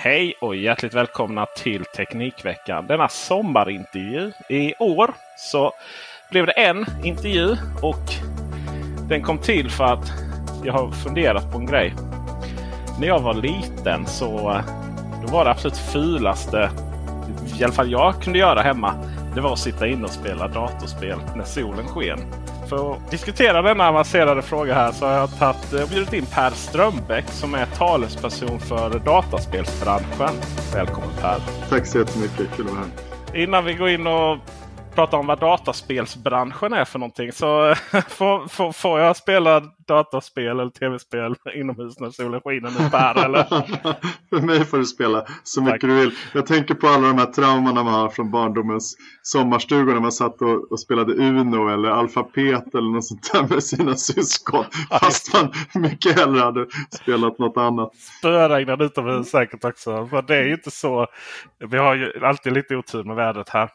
Hej och hjärtligt välkomna till Teknikveckan. Denna sommarintervju. I år så blev det en intervju och den kom till för att jag har funderat på en grej. När jag var liten så eh, då var det absolut fulaste, i alla fall jag kunde göra hemma, det var att sitta inne och spela datorspel när solen sken. För att diskutera denna avancerade fråga här så har jag tagit, jag bjudit in Per Strömbäck som är talesperson för dataspelsbranschen. Välkommen Per! Tack så jättemycket, kul att vara här. Innan vi går in och prata om vad dataspelsbranschen är för någonting. Så får, får, får jag spela dataspel eller tv-spel inomhus när solen skiner nu Per? Eller? för mig får du spela så mycket Tack. du vill. Jag tänker på alla de här traumorna man har från barndomens sommarstugor när man satt och, och, spelade Uno eller alfabet eller något sånt där med sina syskon. Fast man mycket hellre hade spelat något annat. Spöregnar utomhus säkert också. För det är ju inte så. Vi har ju alltid lite otur med vädret här.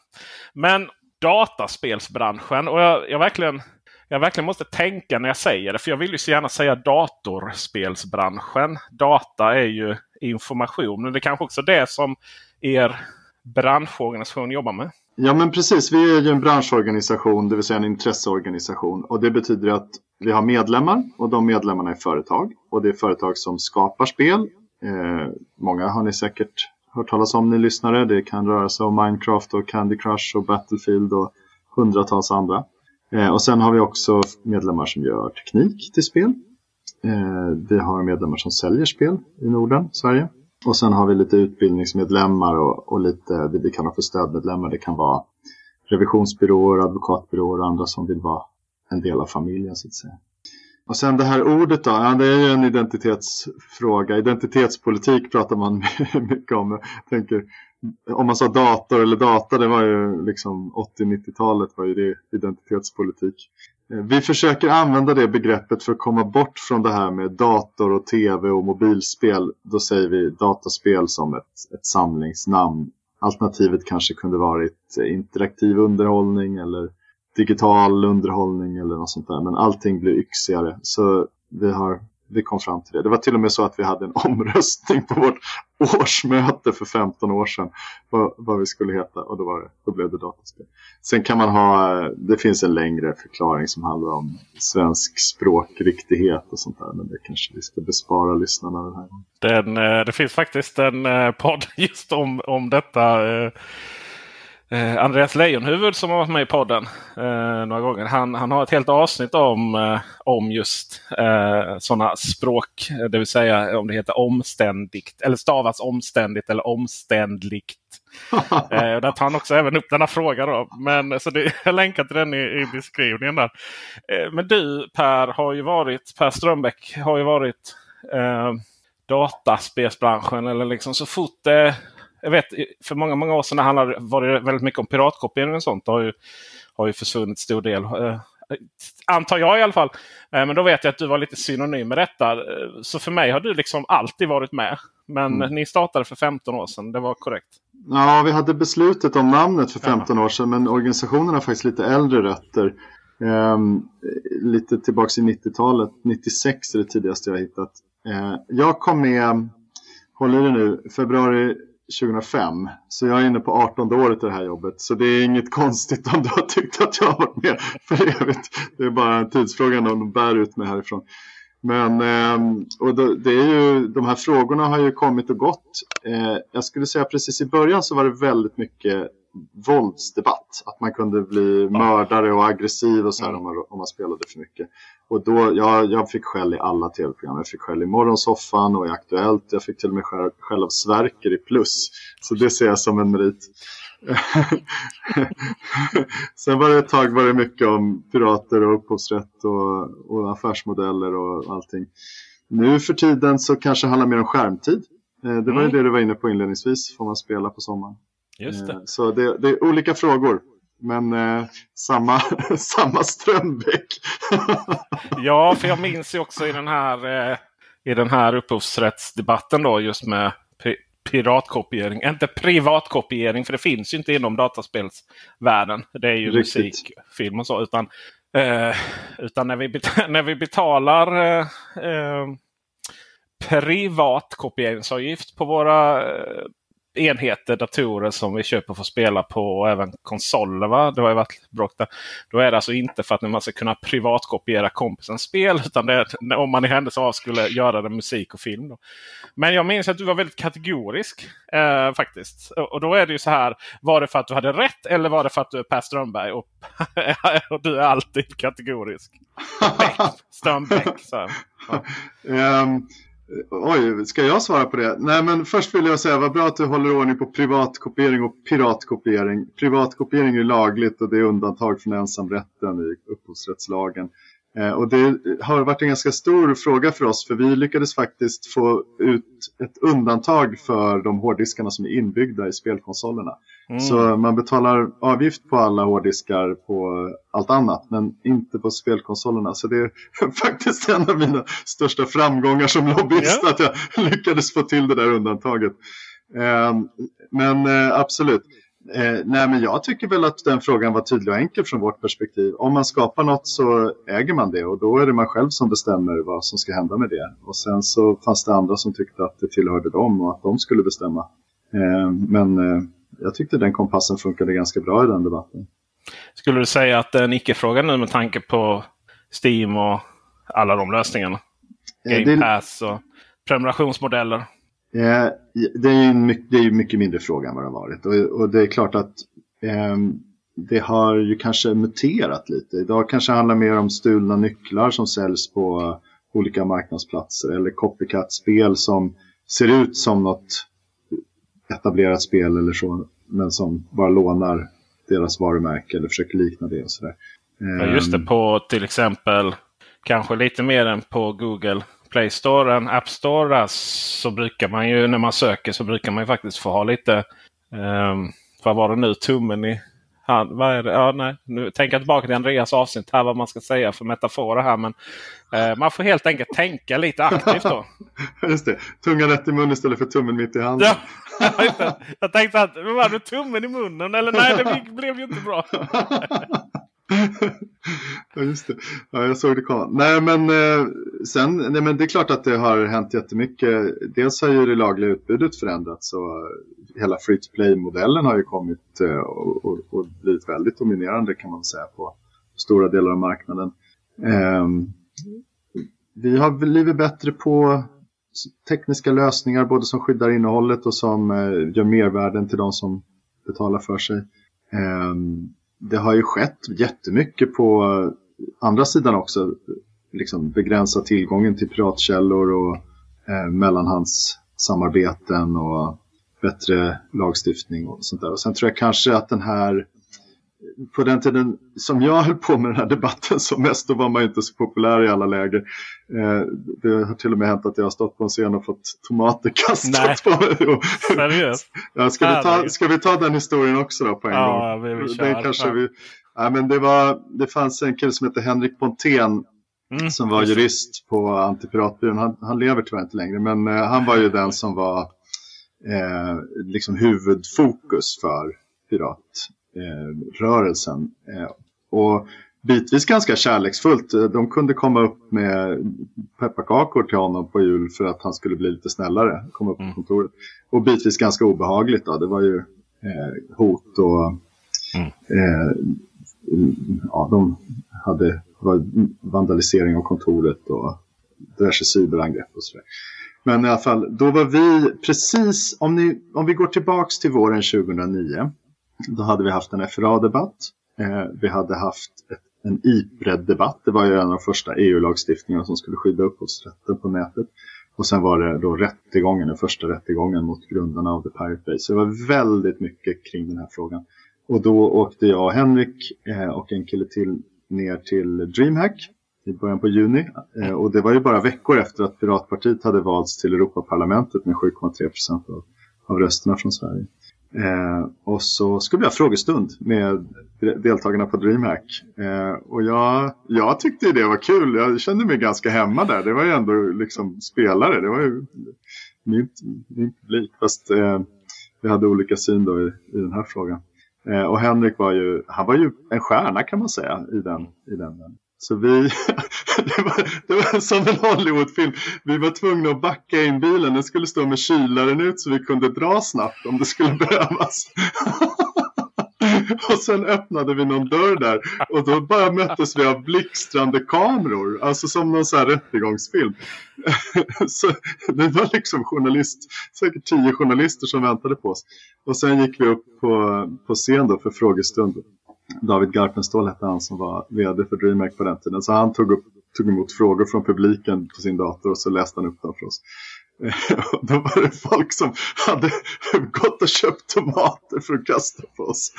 Men dataspelsbranschen. Och jag, jag, verkligen, jag verkligen måste tänka när jag säger det. För jag vill ju så gärna säga datorspelsbranschen. Data är ju information. Men det är kanske också det som er branschorganisation jobbar med. Ja men precis, vi är ju en branschorganisation, det vill säga en intresseorganisation. Och det betyder att vi har medlemmar och de medlemmarna är företag. Och det är företag som skapar spel. Eh, många har ni säkert hört talas om ni lyssnare. Det kan röra sig om Minecraft och Candy Crush och Battlefield och hundratals andra. Eh, och sen har vi också medlemmar som gör teknik till spel. Eh, vi har medlemmar som säljer spel i Norden, Sverige. Och sen har vi lite utbildningsmedlemmar och, och lite det vi kallar för stödmedlemmar. Det kan vara revisionsbyråer, advokatbyråer och andra som vill vara en del av familjen så att säga. Och sen det här ordet då, ja, det är ju en identitetsfråga. Identitetspolitik pratar man mycket om. Jag tänker, om man sa dator eller data, det var ju liksom 80-90-talet var ju det identitetspolitik. Eh, vi försöker använda det begreppet för att komma bort från det här med dator och tv och mobilspel. Då säger vi dataspel som ett, ett samlingsnamn. Alternativet kanske kunde varit interaktiv underhållning eller digital underhållning eller något sånt där. Men allting blir yxigare. Så vi, har, vi kom fram till det. Det var till och med så att vi hade en omröstning på vårt årsmöte för 15 år sedan. Vad, vad vi skulle heta och då, var det, då blev det dataspel. Sen kan man ha, det finns en längre förklaring som handlar om svensk språkriktighet och sånt där. Men det kanske vi ska bespara lyssnarna den här gången. Den, eh, det finns faktiskt en eh, podd just om, om detta eh, eh, Eh, Andreas Lejonhuvud som har varit med i podden eh, några gånger. Han, han har ett helt avsnitt om, eh, om just eh, sådana språk. Det vill säga om det heter omständigt eller stavas omständigt eller omständligt. eh, där tar han också även upp denna fråga. Då. Men, så det, jag länkar till den i, i beskrivningen. där. Eh, men du Per har ju varit, Per Strömbäck har ju varit eh, dataspelsbranschen. Eller liksom så fort det jag vet för många, många år sedan handlade, var det väldigt mycket om piratkopiering och sånt. Det har ju, har ju försvunnit stor del. Eh, antar jag i alla fall. Eh, men då vet jag att du var lite synonym med detta. Eh, så för mig har du liksom alltid varit med. Men mm. ni startade för 15 år sedan, det var korrekt? Ja, vi hade beslutet om namnet för 15 ja. år sedan. Men organisationen har faktiskt lite äldre rötter. Um, lite tillbaks i 90-talet. 96 är det tidigaste jag hittat. Uh, jag kom med, håll i det nu, februari 2005. Så jag är inne på 18 året i det här jobbet. Så det är inget konstigt om du har tyckt att jag har varit med för evigt. Det är bara en tidsfråga om de bär ut mig härifrån. Men ehm, och det är ju, de här frågorna har ju kommit och gått. Eh, jag skulle säga precis i början så var det väldigt mycket våldsdebatt. Att man kunde bli mördare och aggressiv och så här mm. om, man, om man spelade för mycket. Och då, jag, jag fick skäll i alla tv-program. Jag fick skäll i Morgonsoffan och i Aktuellt. Jag fick till och med skäll, av Sverker i Plus. Så det ser jag som en merit. Sen var det ett tag var det mycket om pirater och upphovsrätt och, och affärsmodeller och allting. Nu för tiden så kanske det handlar mer om skärmtid. Eh, det var ju mm. det du var inne på inledningsvis, får man spela på sommaren. Just det. Eh, så det, det är olika frågor. Men eh, samma, samma Strömbäck. ja, för jag minns ju också i den här, eh, i den här upphovsrättsdebatten då just med piratkopiering. Inte privatkopiering för det finns ju inte inom dataspelsvärlden. Det är ju Riktigt. musik, film och så. Utan, eh, utan när, vi när vi betalar eh, privatkopieringsavgift på våra enheter, datorer som vi köper för att spela på och även konsoler. Va? Det har ju varit bråk där. Då är det alltså inte för att man ska kunna privatkopiera kompisens spel. Utan det är om man i händelse av skulle göra det musik och film. Då. Men jag minns att du var väldigt kategorisk eh, faktiskt. Och då är det ju så här. Var det för att du hade rätt eller var det för att du är Per Strömberg? Och, och du är alltid kategorisk. Strömbäck. Så ja. um... Oj, ska jag svara på det? Nej, men först vill jag säga vad bra att du håller ordning på privatkopiering och piratkopiering. Privatkopiering är lagligt och det är undantag från ensamrätten i upphovsrättslagen. Eh, och det har varit en ganska stor fråga för oss för vi lyckades faktiskt få ut ett undantag för de hårddiskarna som är inbyggda i spelkonsolerna. Mm. Så man betalar avgift på alla hårddiskar på allt annat men inte på spelkonsolerna. Så det är faktiskt en av mina största framgångar som lobbyist yeah. att jag lyckades få till det där undantaget. Ehm, men eh, absolut. Eh, nej, men jag tycker väl att den frågan var tydlig och enkel från vårt perspektiv. Om man skapar något så äger man det och då är det man själv som bestämmer vad som ska hända med det. Och sen så fanns det andra som tyckte att det tillhörde dem och att de skulle bestämma. Eh, men eh, jag tyckte den kompassen funkade ganska bra i den debatten. Skulle du säga att det är en icke-fråga nu med tanke på Steam och alla de lösningarna? Eh, Game Pass och prenumerationsmodeller? Eh, det är ju mycket, det är mycket mindre fråga än vad det har varit. Och, och det är klart att eh, det har ju kanske muterat lite. Idag kanske det handlar mer om stulna nycklar som säljs på olika marknadsplatser. Eller copycat-spel som ser ut som något etablerat spel eller så. Men som bara lånar deras varumärke eller försöker likna det. Och så där. Ja, just det, ehm. på till exempel kanske lite mer än på Google Play Store än App Store så brukar man ju när man söker så brukar man ju faktiskt få ha lite um, vad var det nu? Tummen i hand. Vad är det? Ja, nej. Nu tänker jag tillbaka till Andreas avsnitt här vad man ska säga för metaforer här. Men uh, man får helt enkelt tänka lite aktivt då. Just det. Tungan rätt i munnen istället för tummen mitt i handen. Ja, jag tänkte att var det tummen i munnen? Eller nej, det blev ju inte bra. ja, just det. Ja, jag såg det komma. Nej, men, eh, sen, nej, men det är klart att det har hänt jättemycket. Dels har ju det lagliga utbudet förändrats och hela free to play-modellen har ju kommit eh, och, och, och, blivit väldigt dominerande kan man säga på stora delar av marknaden. Eh, vi har blivit bättre på tekniska lösningar både som skyddar innehållet och som eh, gör mervärden till de som betalar för sig. Um, det har ju skett jättemycket på andra sidan också. Liksom begränsa tillgången till piratkällor och eh, mellanhandssamarbeten och bättre lagstiftning och sånt där. Och sen tror jag kanske att den här på den tiden som jag höll på med den här debatten som mest då var man inte så populär i alla läger. Eh, det har till och med hänt att jag har stått på en scen och fått tomater kastat på mig. Seriöst? ja, ska, vi ta, ska vi ta den historien också då på en ja, gång? Vi, vi det, kanske vi, ja, men det, var, det fanns en kille som hette Henrik Pontén mm, som var jurist på Antipiratbyrån. Han, han lever tyvärr inte längre men eh, han var ju den som var eh, liksom huvudfokus för pirat rörelsen. Eh, och bitvis ganska kärleksfullt. De kunde komma upp med pepparkakor till honom på jul för att han skulle bli lite snällare. Komma upp på mm. kontoret. Och bitvis ganska obehagligt. Då. Det var ju eh, hot och mm. eh, ja, de hade vandalisering av kontoret och diverse cyberangrepp och sådär. Men i alla fall, då var vi precis, om, ni, om vi går tillbaks till våren 2009, då hade vi haft en FRA-debatt. Eh, vi hade haft ett, en IPRED-debatt, det var ju en av de första EU-lagstiftningarna som skulle skydda upphovsrätten på nätet. Och sen var det då rättegången, den första rättegången mot grundarna av The Pirate Bay. Så det var väldigt mycket kring den här frågan. Och då åkte jag och Henrik eh, och en kille till ner till DreamHack i början på juni. Eh, och det var ju bara veckor efter att Piratpartiet hade valts till Europaparlamentet med 7,3 procent av, av rösterna från Sverige. Eh, och så skulle vi ha frågestund med deltagarna på DreamHack. Eh, och jag, jag tyckte det var kul. Jag kände mig ganska hemma där. Det var ju ändå liksom spelare. Det var ju min, min publik. Fast eh, vi hade olika syn då i, i den här frågan. Eh, och Henrik var ju, han var ju en stjärna kan man säga i den. I den. Så vi, det, var, det var som en Hollywoodfilm. Vi var tvungna att backa in bilen. Den skulle stå med kylaren ut så vi kunde dra snabbt om det skulle behövas. och sen öppnade vi någon dörr där och då bara möttes vi av blixtrande kameror, alltså som någon så här rättegångsfilm. så det var liksom journalist, säkert tio journalister som väntade på oss. Och sen gick vi upp på, på scen då för frågestund. David Garpenstål hette han som var vd för DreamHack på den tiden. Så han tog, upp, tog emot frågor från publiken på sin dator och så läste han upp dem för oss. Då var det folk som hade gått och köpt tomater för att kasta på oss.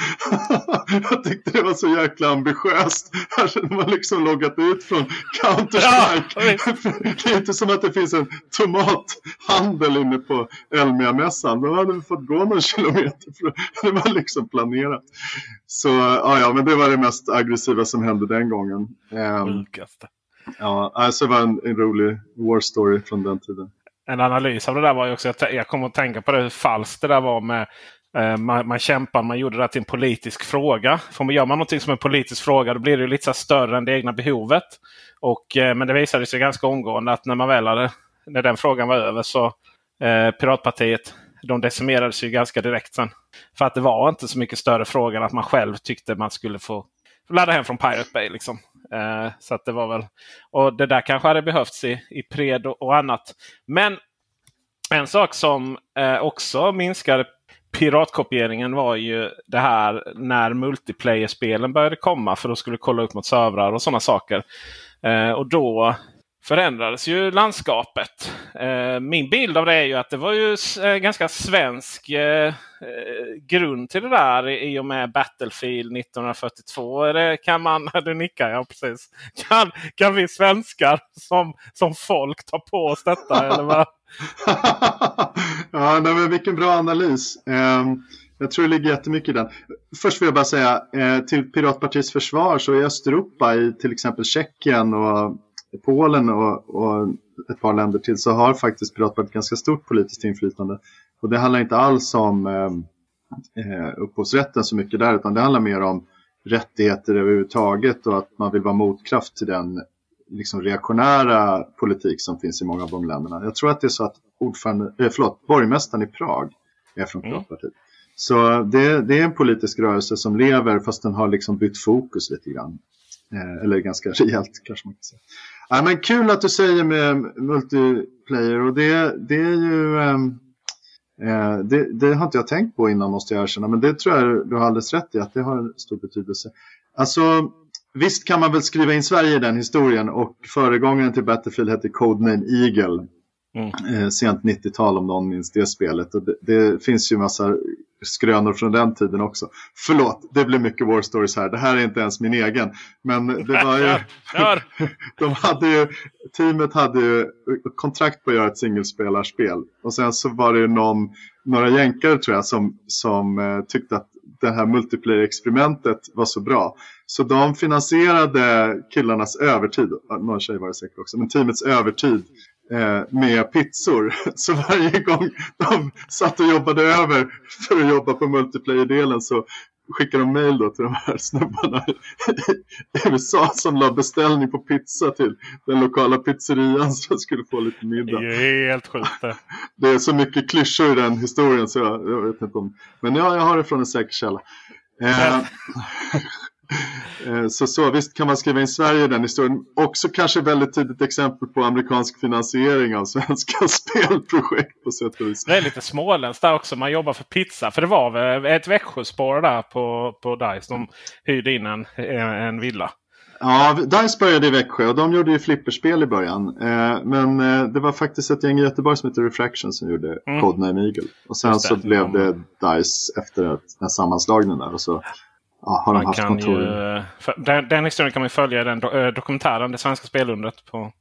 Jag tyckte det var så jäkla ambitiöst. Här hade man liksom loggat ut från Counter-Strike. Ja, det är inte som att det finns en tomathandel inne på Elmia-mässan. Då hade vi fått gå någon kilometer. För det var liksom planerat. Så ja, ja, men det var det mest aggressiva som hände den gången. Um, ja, alltså det var en, en rolig war story från den tiden en analys av det där var ju också, jag, jag kommer att tänka på det hur falskt det där var med eh, man, man kämpar, man gjorde det till en politisk fråga. För gör man någonting som en politisk fråga då blir det lite större än det egna behovet. Och, eh, men det visade sig ganska omgående att när man väl hade, när den frågan var över så eh, Piratpartiet de decimerades ju ganska direkt sen. För att det var inte så mycket större fråga än att man själv tyckte man skulle få ladda hem från Pirate Bay. Liksom. Eh, så att det var väl, och det där kanske hade behövts i, i pred och, och annat. Men en sak som eh, också minskade piratkopieringen var ju det här när multiplayer-spelen började komma. För då skulle kolla upp mot servrar och sådana saker. Eh, och då förändrades ju landskapet. Eh, min bild av det är ju att det var ju eh, ganska svensk eh, grund till det där i och med Battlefield 1942. Det kan man, du nickar ja precis. Kan, kan vi svenskar som, som folk ta på oss detta? eller vad? ja, nej, men vilken bra analys. Um... Jag tror det ligger jättemycket i den. Först vill jag bara säga till Piratpartiets försvar så i Östeuropa, i till exempel Tjeckien och Polen och, och, ett par länder till så har faktiskt Piratpartiet ganska stort politiskt inflytande. Och det handlar inte alls om eh, eh, upphovsrätten så mycket där utan det handlar mer om rättigheter överhuvudtaget och att man vill vara motkraft till den liksom, reaktionära politik som finns i många av de länderna. Jag tror att det är så att ordförande, eh, förlåt, borgmästaren i Prag är från. Piratpartiet. Mm. Så det, det, är en politisk rörelse som lever fast den har liksom bytt fokus lite grann. Eh, eller ganska rejält kanske man kan säga. Ja, men kul att du säger med multiplayer och det, det är ju ehm, eh, det, det, har inte jag tänkt på innan måste jag erkänna men det tror jag du har alldeles rätt i att det har stor betydelse. Alltså visst kan man väl skriva in Sverige i den historien och föregångaren till Battlefield hette Codename Eagle. Mm. Eh, sent 90-tal om någon minns det spelet. Och det, det finns ju massa skrönor från den tiden också. Förlåt, det blir mycket War Stories här. Det här är inte ens min egen. Men det var ju... de hade ju teamet hade ju kontrakt på att göra ett singelspelarspel. Och sen så var det någon, några jänkare tror jag som, som eh, tyckte att det här multiplayer-experimentet var så bra. Så de finansierade killarnas övertid, någon tjej var det säkert också, men teamets övertid med pizzor. Så varje gång de satt och jobbade över för att jobba på multiplayer-delen så skickade de mail då till de här snubbarna i USA som la beställning på pizza till den lokala pizzerian så att skulle få lite middag. Det är helt sjukt det. Det är så mycket klyschor i den historien så jag, jag vet inte om... Men ja, jag har det från en säker källa. Eh, Eh, så, så visst kan man skriva in Sverige i den historien. Också kanske väldigt tydligt exempel på amerikansk finansiering av svenska spelprojekt på sätt och vis. Det är lite småländskt där också. Man jobbar för pizza. För det var ett Växjöspår där på, på DICE. De hyrde in en, en villa. Ja, DICE började i Växjö och de gjorde ju flipperspel i början. Eh, men eh, det var faktiskt ett gäng i Göteborg som heter Refraction som gjorde mm. Codename Eagle. Och sen så blev det DICE efter den sammanslagningen där. Och så ja, har de haft kontor. Ju, den, den historien kan man följa i den do, äh, dokumentären Det svenska spelundret på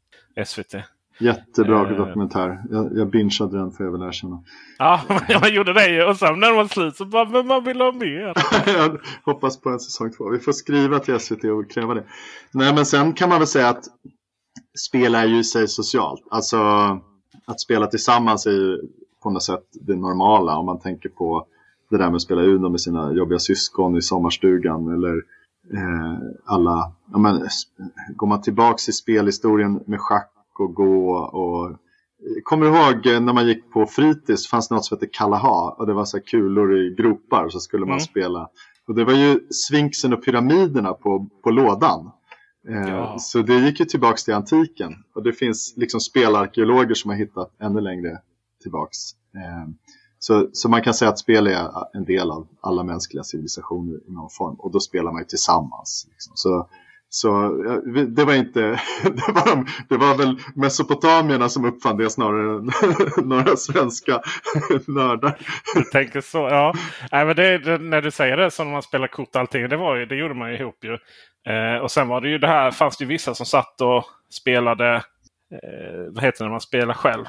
SVT. Jättebra uh, dokumentär. Jag, jag bingeade den får jag väl erkänna. Ja, jag gjorde det och sen när den var slut så bara, men man vill ha mer. jag hoppas på en säsong två. Vi får skriva till SVT och kräva det. Nej, men sen kan man väl säga att spel är ju i sig socialt. Alltså att spela tillsammans är ju på något sätt det normala om man tänker på det där med att spela Uno med sina jobbiga syskon i sommarstugan eller eh, alla, ja, men, går man tillbaks i spelhistorien med schack och gå och Kommer du ihåg när man gick på fritids fanns det något som hette Kalaha och det var så kulor i gropar så skulle man mm. spela. Och det var ju svinksen och pyramiderna på, på lådan. Eh, ja. Så det gick ju tillbaks till antiken. Och det finns liksom spelarkeologer som har hittat ännu längre tillbaks. Eh, så, så man kan säga att spel är en del av alla mänskliga civilisationer i någon form. Och då spelar man ju tillsammans. Liksom. Så, så det var inte, det var, de, det var väl mesopotamierna som uppfann det snarare än några svenska nördar. Du tänker så, ja. Nej, men det, det, när du säger det som man spelar kort och allting, det, var ju, det gjorde man ju ihop ju. Eh, och sen var det ju det här, fanns det ju vissa som satt och spelade, eh, vad heter det när man spelar själv?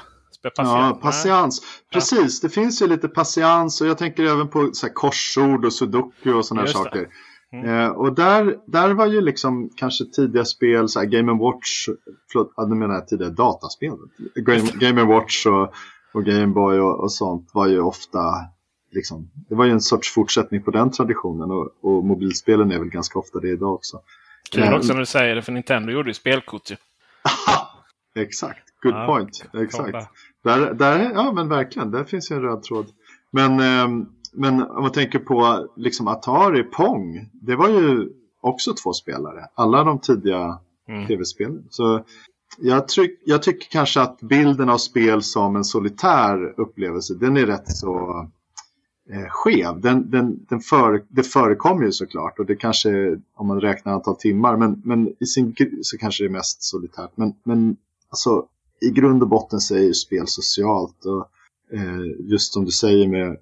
Ja, patiens. Precis, det finns ju lite patiens och jag tänker även på så här, korsord och sudoku och sådana saker. Mm. Eh, och där, där var ju liksom kanske tidiga spel, så här Game Watch, förlåt, nu menar jag tidiga dataspel. Game, Game Watch och, och Game Boy och, och, sånt var ju ofta, liksom, det var ju en sorts fortsättning på den traditionen och, och mobilspelen är väl ganska ofta det idag också. Kul eh, också när du säger det, för Nintendo gjorde ju spelkort ju. Exakt, good ja, point. Exakt. Där, där, ja men verkligen, där finns ju en röd tråd. Men, eh, men om man tänker på liksom Atari, Pong, det var ju också två spelare. Alla de tidiga mm. tv-spelen. Så jag, tryck, jag tycker kanske att bilden av spel som en solitär upplevelse, den är rätt så eh, skev. Den, den, den för, det förekommer ju såklart och det kanske, om man räknar antal timmar, men, men i sin så kanske det är mest solitärt. Men, men alltså, i grund och botten så är ju spel socialt. Och, eh, just som du säger med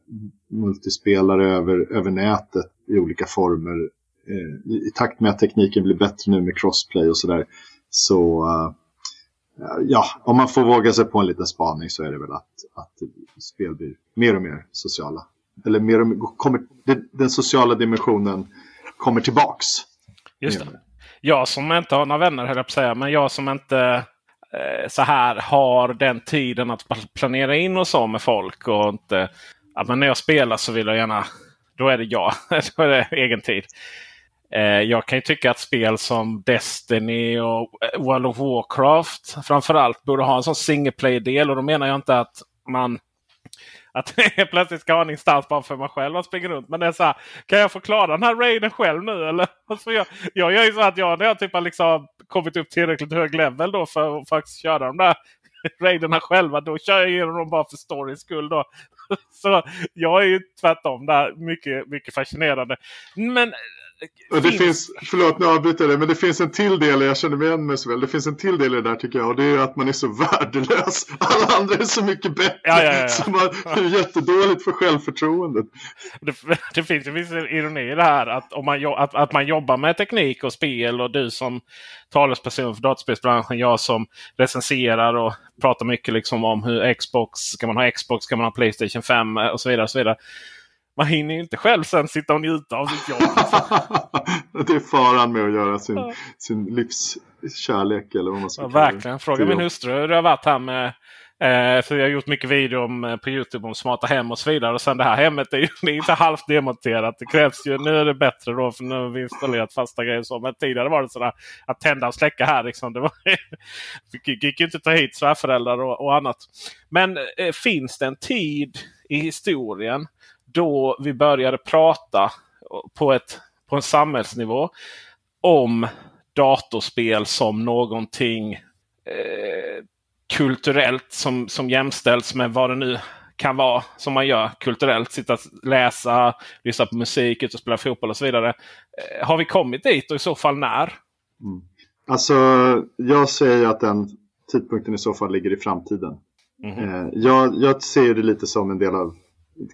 multispelare över, över nätet i olika former. Eh, i, I takt med att tekniken blir bättre nu med crossplay och sådär. Så, uh, ja, om man får våga sig på en liten spaning så är det väl att, att spel blir mer och mer sociala. Eller mer och mer, kommer, den sociala dimensionen kommer tillbaks. Just det. Jag som inte har några vänner höll jag på att säga, men jag som inte Eh, Eh, så här har den tiden att planera in och så med folk. och inte att men När jag spelar så vill jag gärna... Då är det jag. då är det egen tid. Eh, jag kan ju tycka att spel som Destiny och World of Warcraft framförallt borde ha en sån single play-del. Och då menar jag inte att man att jag plötsligt ska ha en instans bara för mig själv att springa runt. Men det är så här, kan jag få klara den här raiden själv nu? Eller? Alltså jag, jag gör ju så att jag, när jag typ har liksom kommit upp tillräckligt hög level då för att faktiskt köra de där raiderna själva. Då kör jag igenom dem bara för storyns skull. Då. Så jag är ju tvärtom där mycket, mycket fascinerande. Men och det finns, förlåt nu avbryter jag dig, men det finns en till del, jag känner mig igen mig så väl, det finns en till del i det där tycker jag och det är att man är så värdelös. Alla andra är så mycket bättre. Ja, ja, ja. Så man är jättedåligt för självförtroendet. Det, det, finns, det finns en ironi i det här att, om man, att, att man jobbar med teknik och spel och du som talesperson för dataspelsbranschen, jag som recenserar och pratar mycket liksom om hur Xbox, ska man ha Xbox, ska man ha Playstation 5 och så vidare. Och så vidare man hinner ju inte själv sen sitta och njuta av sitt jobb. det är faran med att göra sin, ja. sin livskärlek. Eller vad man ska ja, verkligen. Fråga min hustru hur det har varit här med eh, för jag har gjort mycket video om, eh, på Youtube om smarta hem och så vidare. Och sen det här hemmet är ju är inte halvt demonterat. Det krävs ju, nu är det bättre då för nu har vi installerat fasta grejer. Så. Men tidigare var det sådär att tända och släcka här. Liksom. Det var, gick ju inte att ta hit svärföräldrar och, och annat. Men eh, finns det en tid i historien då vi började prata på ett på en samhällsnivå om datorspel som någonting eh, kulturellt som, som jämställs med vad det nu kan vara som man gör kulturellt. Sitta och läsa, lyssna på musik, ut och spela fotboll och så vidare. Eh, har vi kommit dit och i så fall när? Mm. Alltså, jag säger att den tidpunkten i så fall ligger i framtiden. Mm -hmm. jag, jag ser det lite som en del av,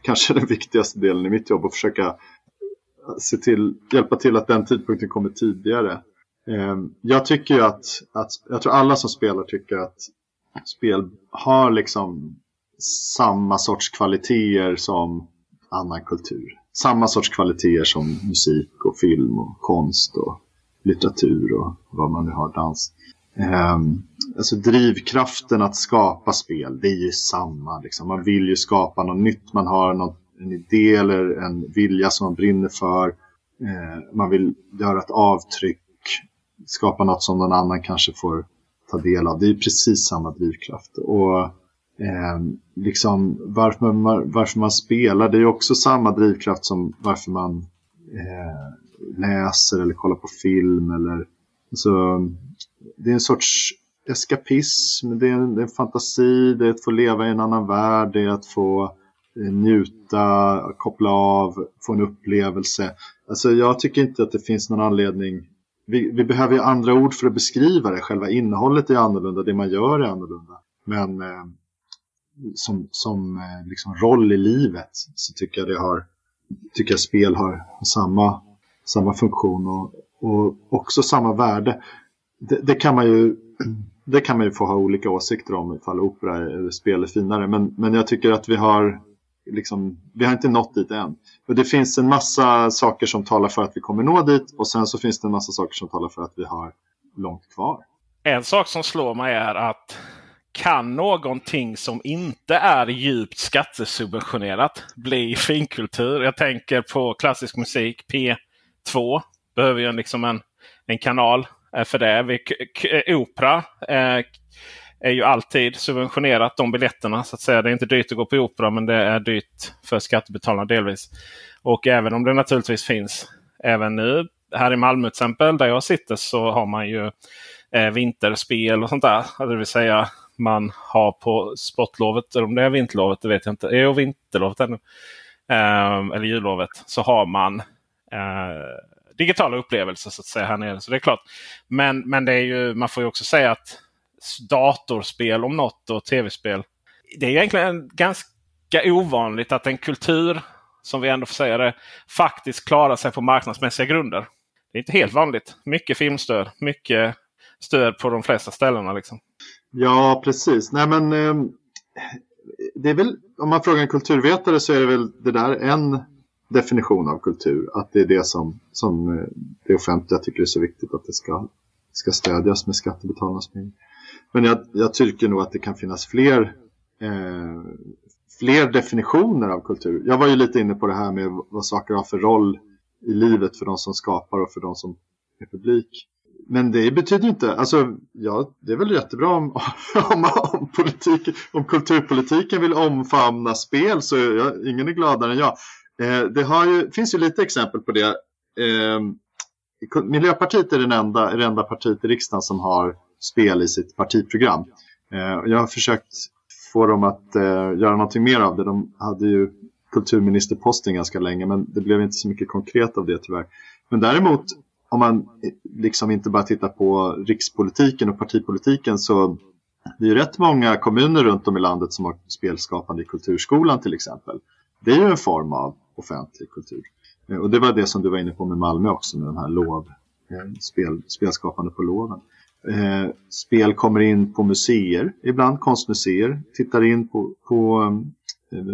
kanske den viktigaste delen i mitt jobb, att försöka se till, hjälpa till att den tidpunkten kommer tidigare. Ehm, jag tycker att, att, jag tror alla som spelar tycker att spel har liksom samma sorts kvaliteter som annan kultur. Samma sorts kvaliteter som musik och film och konst och litteratur och vad man nu har, dans. Um, alltså drivkraften att skapa spel, det är ju samma. Liksom. Man vill ju skapa något nytt, man har något, en idé eller en vilja som man brinner för. Uh, man vill göra ett avtryck, skapa något som någon annan kanske får ta del av. Det är precis samma drivkraft. Och eh, liksom varför man, varför man spelar, det är också samma drivkraft som varför man eh, läser eller kollar på film. Eller, alltså, det är en sorts eskapism, det är en, det är en fantasi, det är att få leva i en annan värld, det är att få eh, njuta, koppla av, få en upplevelse. Alltså jag tycker inte att det finns någon anledning vi, vi, behöver ju andra ord för att beskriva det. Själva innehållet är annorlunda, det man gör är annorlunda. Men eh, som, som eh, liksom roll i livet så tycker jag det har tycker jag spel har samma, samma funktion och, och också samma värde. Det, det, kan man ju det kan man ju få ha olika åsikter om ifall opera eller spel är finare. Men, men jag tycker att vi har liksom, vi har inte nått dit än. Och det finns en massa saker som talar för att vi kommer nå dit och sen så finns det en massa saker som talar för att vi har långt kvar. En sak som slår mig är att kan någonting som inte är djupt skattesubventionerat bli finkultur? Jag tänker på klassisk musik. P2 behöver ju liksom en, en kanal Eh, för det. Vi, eh, opera eh, är ju alltid subventionerat de biljetterna. så att säga. Det är inte dyrt att gå på opera men det är dyrt för skattebetalarna delvis. Och även om det naturligtvis finns även nu här i Malmö till exempel där jag sitter så har man ju eh, vinterspel och sånt där. Det vill säga man har på sportlovet, eller om det är vinterlovet, det vet jag inte. Jo, vinterlovet ännu. Eh, eller jullovet. Så har man eh, digitala upplevelser så att säga här nere. Så det är klart. Men, men det är ju, man får ju också säga att datorspel om något och tv-spel. Det är egentligen ganska ovanligt att en kultur, som vi ändå får säga det, faktiskt klarar sig på marknadsmässiga grunder. Det är inte helt vanligt. Mycket filmstöd, mycket stöd på de flesta ställena. Liksom. Ja, precis. Nej, men, eh, det är väl, om man frågar en kulturvetare så är det väl det där en definition av kultur. Att det är det som, som eh, det offentliga tycker är så viktigt att det ska, ska stödjas med skattebetalarnas pengar. Men jag, jag, tycker nog att det kan finnas fler, eh, fler definitioner av kultur. Jag var ju lite inne på det här med vad saker har för roll i livet för de som skapar och för de som är publik. Men det betyder inte, alltså ja, det är väl jättebra om, om, om, politik, om kulturpolitiken vill omfamna spel så är jag, ingen är gladare än jag. Eh, det har ju, finns ju lite exempel på det. Eh, Miljöpartiet är den enda, det enda partiet i riksdagen som har spel i sitt partiprogram. Eh, jag har försökt få dem att eh, göra någonting mer av det. De hade ju kulturministerposten ganska länge men det blev inte så mycket konkret av det tyvärr. Men däremot om man eh, liksom inte bara tittar på rikspolitiken och partipolitiken så det är rätt många kommuner runt om i landet som har spelskapande i kulturskolan till exempel. Det är ju en form av offentlig kultur. Eh, och det var det som du var inne på med Malmö också med de här lov, eh, spel, spelskapande på loven. Eh, spel kommer in på museer, ibland konstmuseer, tittar in på, på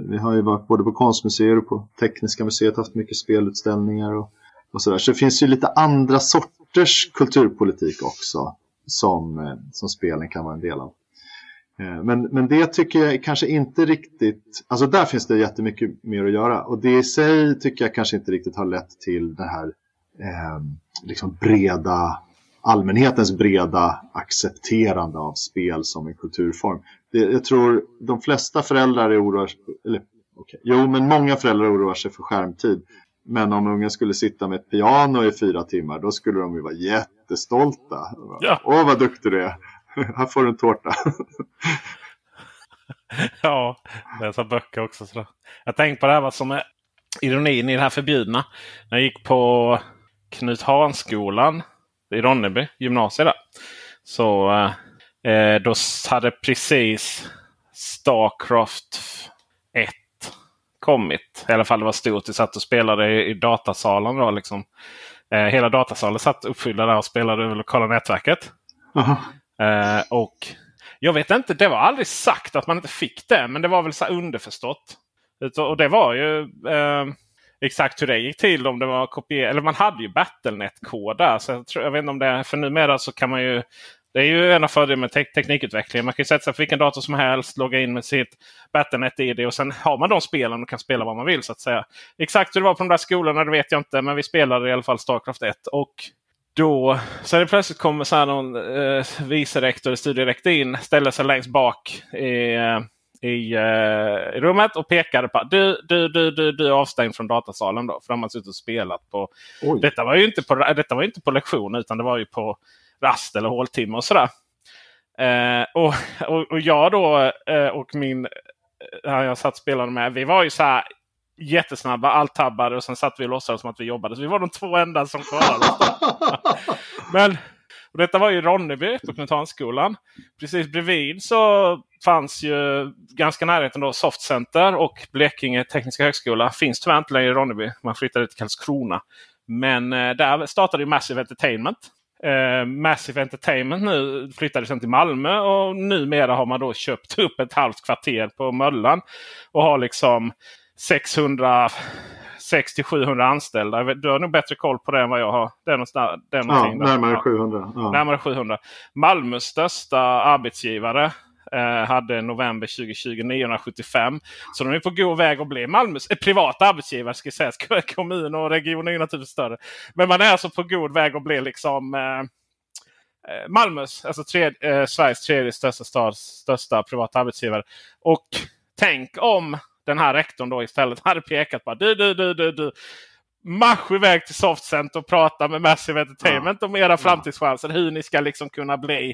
vi har ju varit både på konstmuseer och på Tekniska museet haft mycket spelutställningar och, och sådär. Så det finns ju lite andra sorters kulturpolitik också som, som spelen kan vara en del av. Eh, men, men det tycker jag kanske inte riktigt, alltså där finns det jättemycket mer att göra och det i sig tycker jag kanske inte riktigt har lett till det här eh, liksom breda allmänhetens breda accepterande av spel som en kulturform. Det, jag tror de flesta föräldrar är oroar eller, okay. Jo, men många föräldrar oroar sig för skärmtid. Men om ungen skulle sitta med ett piano i fyra timmar då skulle de ju vara jättestolta. Ja. Åh vad duktig du är! Här får du en tårta. ja, läsa böcker också. Så. Jag tänkte på det här vad som är ironin i det här förbjudna. När jag gick på Knut Hansskolan i Ronneby, gymnasiet där. Så eh, då hade precis Starcraft 1 kommit. I alla fall det var stort. Vi satt och spelade i, i datasalen. Då, liksom. eh, hela datasalen satt uppfyllda där och spelade över lokala nätverket. Eh, och jag vet inte, det var aldrig sagt att man inte fick det. Men det var väl så underförstått. Och det var ju eh, exakt hur det gick till. Om det var kopier eller man hade ju Battlenet-kod Så jag, tror, jag vet inte om det är för numera så kan man ju det är ju en av fördelarna med te teknikutvecklingen. Man kan sätta sig på vilken dator som helst, logga in med sitt Battlenet-id och sen har man de spelen och kan spela vad man vill. så att säga. Exakt hur det var på de där skolorna det vet jag inte, men vi spelade i alla fall Starcraft 1. Och då så det plötsligt kommer så här någon eh, vice rektor, studierektor in, ställer sig längst bak i, eh, i, i rummet och pekade på du, du, du, du, du är avstängd från datasalen. Då, för de har suttit och spelat på... Detta var ju inte på, detta var inte på lektion utan det var ju på rast eller håltimme och sådär. Uh, och, och, och, jag då uh, och min... jag satt och spelade med. Vi var ju så här jättesnabba, alltabbade och sen satt vi och låtsades som att vi jobbade. Så vi var de två enda som klarade Men och detta var i Ronneby på Knuthansskolan. Precis bredvid så fanns ju ganska närheten då Soft Center och Blekinge Tekniska Högskola. Finns tyvärr inte längre i Ronneby. Man flyttade till Karlskrona. Men eh, där startade ju Massive Entertainment. Eh, Massive Entertainment nu flyttade sen till Malmö och numera har man då köpt upp ett halvt kvarter på Möllan. Och har liksom 600 600-700 anställda. Du har nog bättre koll på det än vad jag har. Det är någonstans, det är ja, närmare 700. Ja. Närmare 700. Malmös största arbetsgivare eh, hade november 2020 975. Så de är på god väg att bli Malmös eh, privata arbetsgivare. Ska sägas. Kommun och region är naturligtvis större. Men man är alltså på god väg att bli liksom eh, eh Malmös, alltså tred, eh, Sveriges tredje största stads största privata arbetsgivare. Och tänk om den här rektorn då istället hade pekat på du, du, du, du, du. Marsch iväg till Softcenter och prata med Massive Entertainment ja. om era framtidschanser. Hur ni ska liksom kunna bli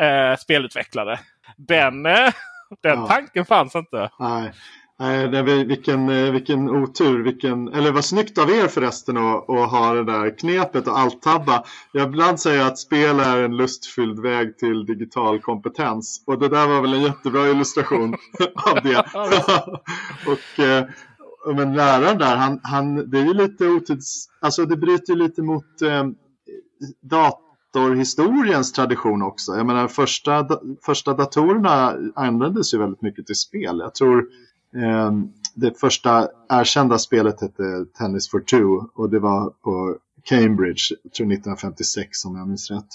eh, spelutvecklare. Den, eh, den ja. tanken fanns inte. Nej. Nej, vilken, eh, vilken otur, vilken, eller vad snyggt av er förresten att, att ha det där knepet och alt-tabba. Jag ibland säger att spel är en lustfylld väg till digital kompetens och det där var väl en jättebra illustration av det. och, eh, men läraren där, han, han, det är ju lite otids, alltså det bryter lite mot eh, datorhistoriens tradition också. Jag menar första, första datorerna användes ju väldigt mycket till spel. Jag tror Ehm, det första erkända spelet hette Tennis for Two och det var på Cambridge, jag tror 1956 om jag minns rätt.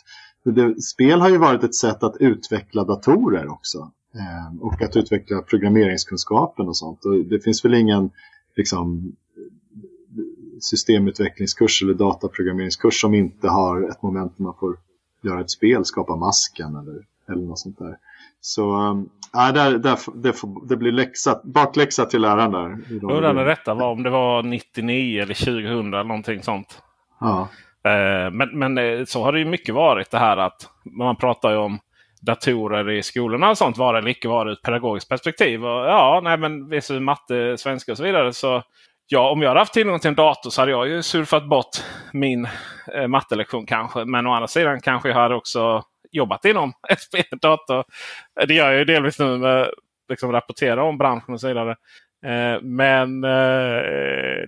Det, spel har ju varit ett sätt att utveckla datorer också. Ehm, och att utveckla programmeringskunskapen och sånt. Och det finns väl ingen liksom, systemutvecklingskurs eller dataprogrammeringskurs som inte har ett moment där man får göra ett spel, skapa masken eller, eller något sånt där. Så äh, där, där, det, får, det blir läxa, bakläxa till läraren där. Jo, den rätta var om det var 99 eller 2000 eller någonting sånt. Ja. Eh, men, men eh, så har det ju mycket varit det här att man pratar ju om datorer i skolorna och sånt. Vara eller icke vara ur ett pedagogiskt perspektiv. Och, ja, nej men VSU, matte, svenska och så vidare. Så ja, om jag hade haft tillgång till en dator så hade jag ju surfat bort min eh, mattelektion kanske. Men å andra sidan kanske jag hade också jobbat inom SP-dator. Det gör jag ju delvis nu med liksom rapportera om branschen och så vidare. Eh, men eh,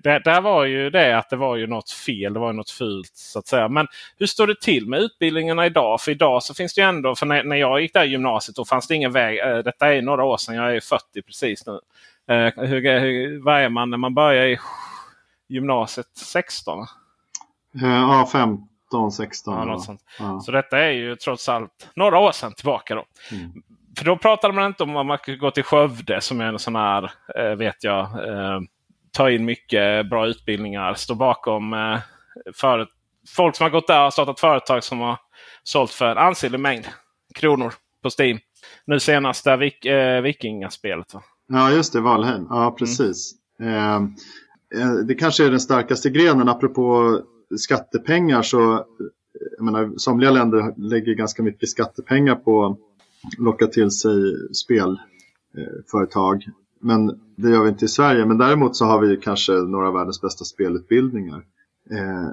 det, där var ju det att det var ju något fel. Det var något fult så att säga. Men hur står det till med utbildningarna idag? För idag så finns det ju ändå. För när, när jag gick där i gymnasiet då fanns det ingen väg. Eh, detta är några år sedan. Jag är 40 precis nu. Eh, hur, hur, vad är man när man börjar i gymnasiet? 16? Eh, ja, 15. 15, 16. Ja, något sånt. Ja. Så detta är ju trots allt några år sedan tillbaka. Då. Mm. För då pratade man inte om att man skulle gå till Skövde som är en sån här, eh, vet jag, eh, ta in mycket bra utbildningar. Stå bakom eh, för, folk som har gått där och startat företag som har sålt för en ansenlig mängd kronor på Steam. Nu senast där vik, eh, Vikingaspelet. Va? Ja just det, Valheim. Ja precis. Mm. eh, det kanske är den starkaste grenen. Apropå skattepengar så jag menar, somliga länder lägger ganska mycket skattepengar på att locka till sig spelföretag. Men det gör vi inte i Sverige. Men däremot så har vi kanske några av världens bästa spelutbildningar. Eh,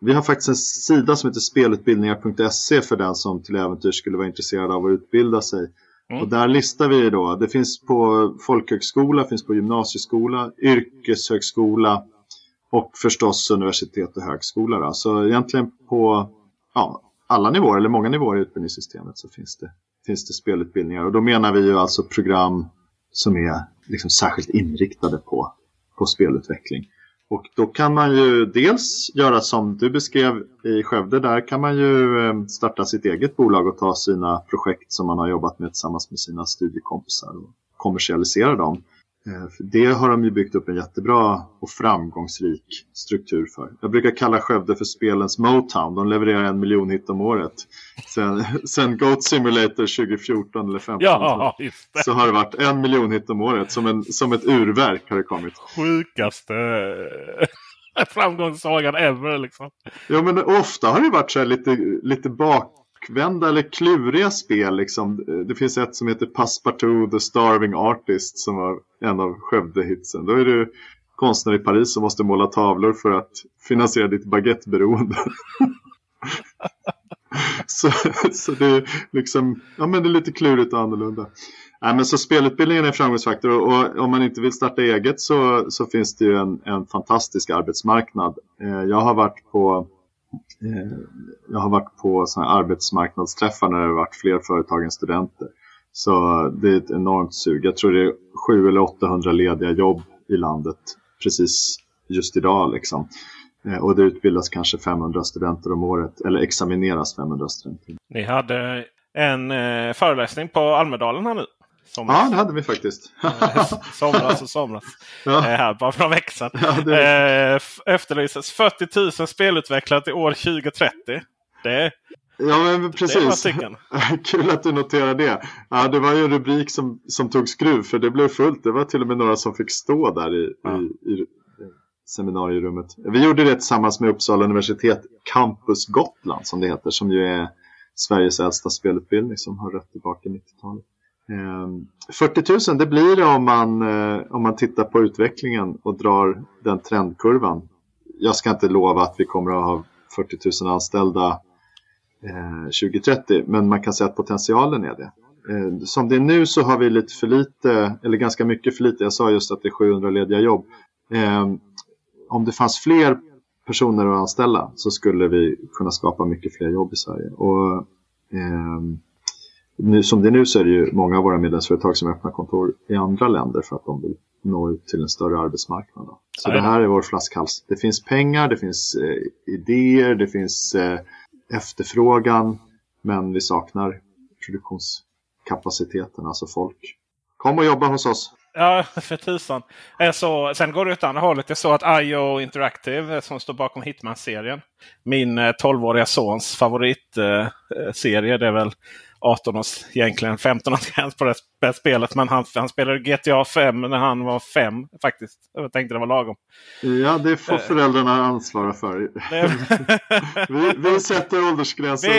vi har faktiskt en sida som heter spelutbildningar.se för den som till äventyr skulle vara intresserad av att utbilda sig. Mm. Och där listar vi då, det finns på folkhögskola, finns på gymnasieskola, yrkeshögskola och förstås universitet och högskola. Då. Så egentligen på ja, alla nivåer, eller många nivåer i utbildningssystemet så finns det, finns det spelutbildningar. Och då menar vi ju alltså program som är liksom särskilt inriktade på, på spelutveckling. Och då kan man ju dels göra som du beskrev i Skövde, där kan man ju eh, starta sitt eget bolag och ta sina projekt som man har jobbat med tillsammans med sina studiekompisar och kommersialisera dem. Eh, det har de ju byggt upp en jättebra och framgångsrik struktur för. Jag brukar kalla Skövde för spelens Motown. De levererar en miljon hit om året. Sen, sen Goat Simulator 2014 eller 2015 ja, så, så, har det varit en miljon hit om året. Som, en, som ett urverk har det kommit. Sjukaste framgångssagan ever liksom. Ja men ofta har det varit så lite, lite bak bakvända eller kluriga spel. Liksom. Det finns ett som heter Passepartout The Starving Artist som var en av Skövde-hitsen. Då är du konstnär i Paris som måste måla tavlor för att finansiera ditt baguetteberoende. så, så det är liksom, ja men det är lite klurigt och annorlunda. Nej, men så spelutbildningen är en framgångsfaktor och, om man inte vill starta eget så, så finns det ju en, en fantastisk arbetsmarknad. Eh, jag har varit på Eh, jag har varit på såna arbetsmarknadsträffar när det har varit fler företag än studenter. Så det är ett enormt sug. Jag tror det är 700 eller 800 lediga jobb i landet precis just idag. Liksom. Eh, och det utbildas kanske 500 studenter om året, eller examineras 500 studenter. Ni hade en eh, föreläsning på Almedalen här nu. Somras. Ja, det hade vi faktiskt. somras och somras. Ja. Här bara för några veckor sedan. Ja, det... eh, efterlyses 40 000 spelutvecklare till år 2030. Det, Ja, men precis. Kul att du noterar det. Ja, det var ju en rubrik som, som tog skruv för det blev fullt. Det var till och med några som fick stå där i, ja. i, i seminarierummet. Vi gjorde det tillsammans med Uppsala universitet Campus Gotland som det heter. Som ju är Sveriges äldsta spelutbildning som har rött tillbaka i 90-talet. Ehm, 40 000 det blir det om man, eh, om man tittar på utvecklingen och drar den trendkurvan. Jag ska inte lova att vi kommer att ha 40 000 anställda eh, 2030 men man kan säga att potentialen är det. Ehm, som det är nu så har vi lite för lite, eller ganska mycket för lite. Jag sa just att det är 700 lediga jobb. Ehm, om det fanns fler personer att anställa så skulle vi kunna skapa mycket fler jobb i Sverige. Och, nu, som det är nu så är det ju många av våra medlemsföretag som öppnar kontor i andra länder för att de vill nå ut till en större arbetsmarknad. Då. Så det här är vår flaskhals. Det finns pengar, det finns eh, idéer, det finns eh, efterfrågan men vi saknar produktionskapaciteten, alltså folk. Kom och jobba hos oss! Ja, för tusan. Så, sen går det åt andra hållet. Jag såg att IO Interactive eh, som står bakom Hitman-serien. Min 12-åriga sons favoritserie. Eh, det är väl 18 års, egentligen 15 års gräns på det här spelet. Men han, han spelade GTA 5 när han var 5 faktiskt. Jag tänkte det var lagom. Ja, det får eh. föräldrarna ansvara för. vi, vi sätter åldersgränsen.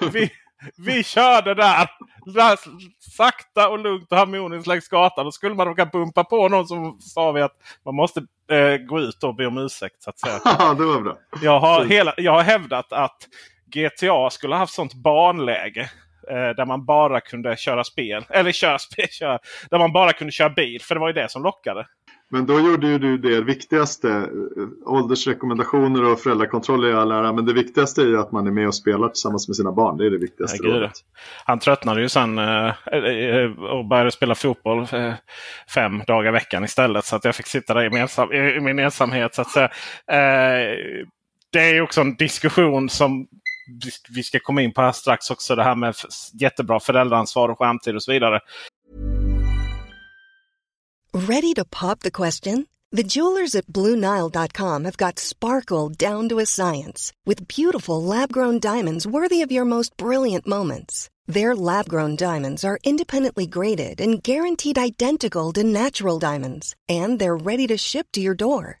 Vi, vi, vi körde där! Sakta och lugnt och harmoniskt längs gatan. Då skulle man råka bumpa på någon som sa vi att man måste eh, gå ut och be om ursäkt. Så att säga. det var bra. Jag har, hela, jag har hävdat att GTA skulle ha haft sånt banläge Eh, där man bara kunde köra spel. Eller köra spel, köra, där man bara kunde köra bil. För det var ju det som lockade. Men då gjorde ju du det viktigaste. Eh, åldersrekommendationer och föräldrakontroll är all ära. Men det viktigaste är ju att man är med och spelar tillsammans med sina barn. Det är det viktigaste. Ja, Han tröttnade ju sen eh, och började spela fotboll fem dagar i veckan istället. Så att jag fick sitta där i, ensam, i min ensamhet. Så att säga. det är också en diskussion som vi ska komma in på här strax också. Det här med jättebra föräldraansvar och skärmtid och så vidare. Ready to pop the question? The jewelers at BlueNile.com have got sparkle down to a science with beautiful lab-grown diamonds worthy of your most brilliant moments. Their lab-grown diamonds are independently graded and guaranteed identical to natural diamonds, and they're ready to ship to your door.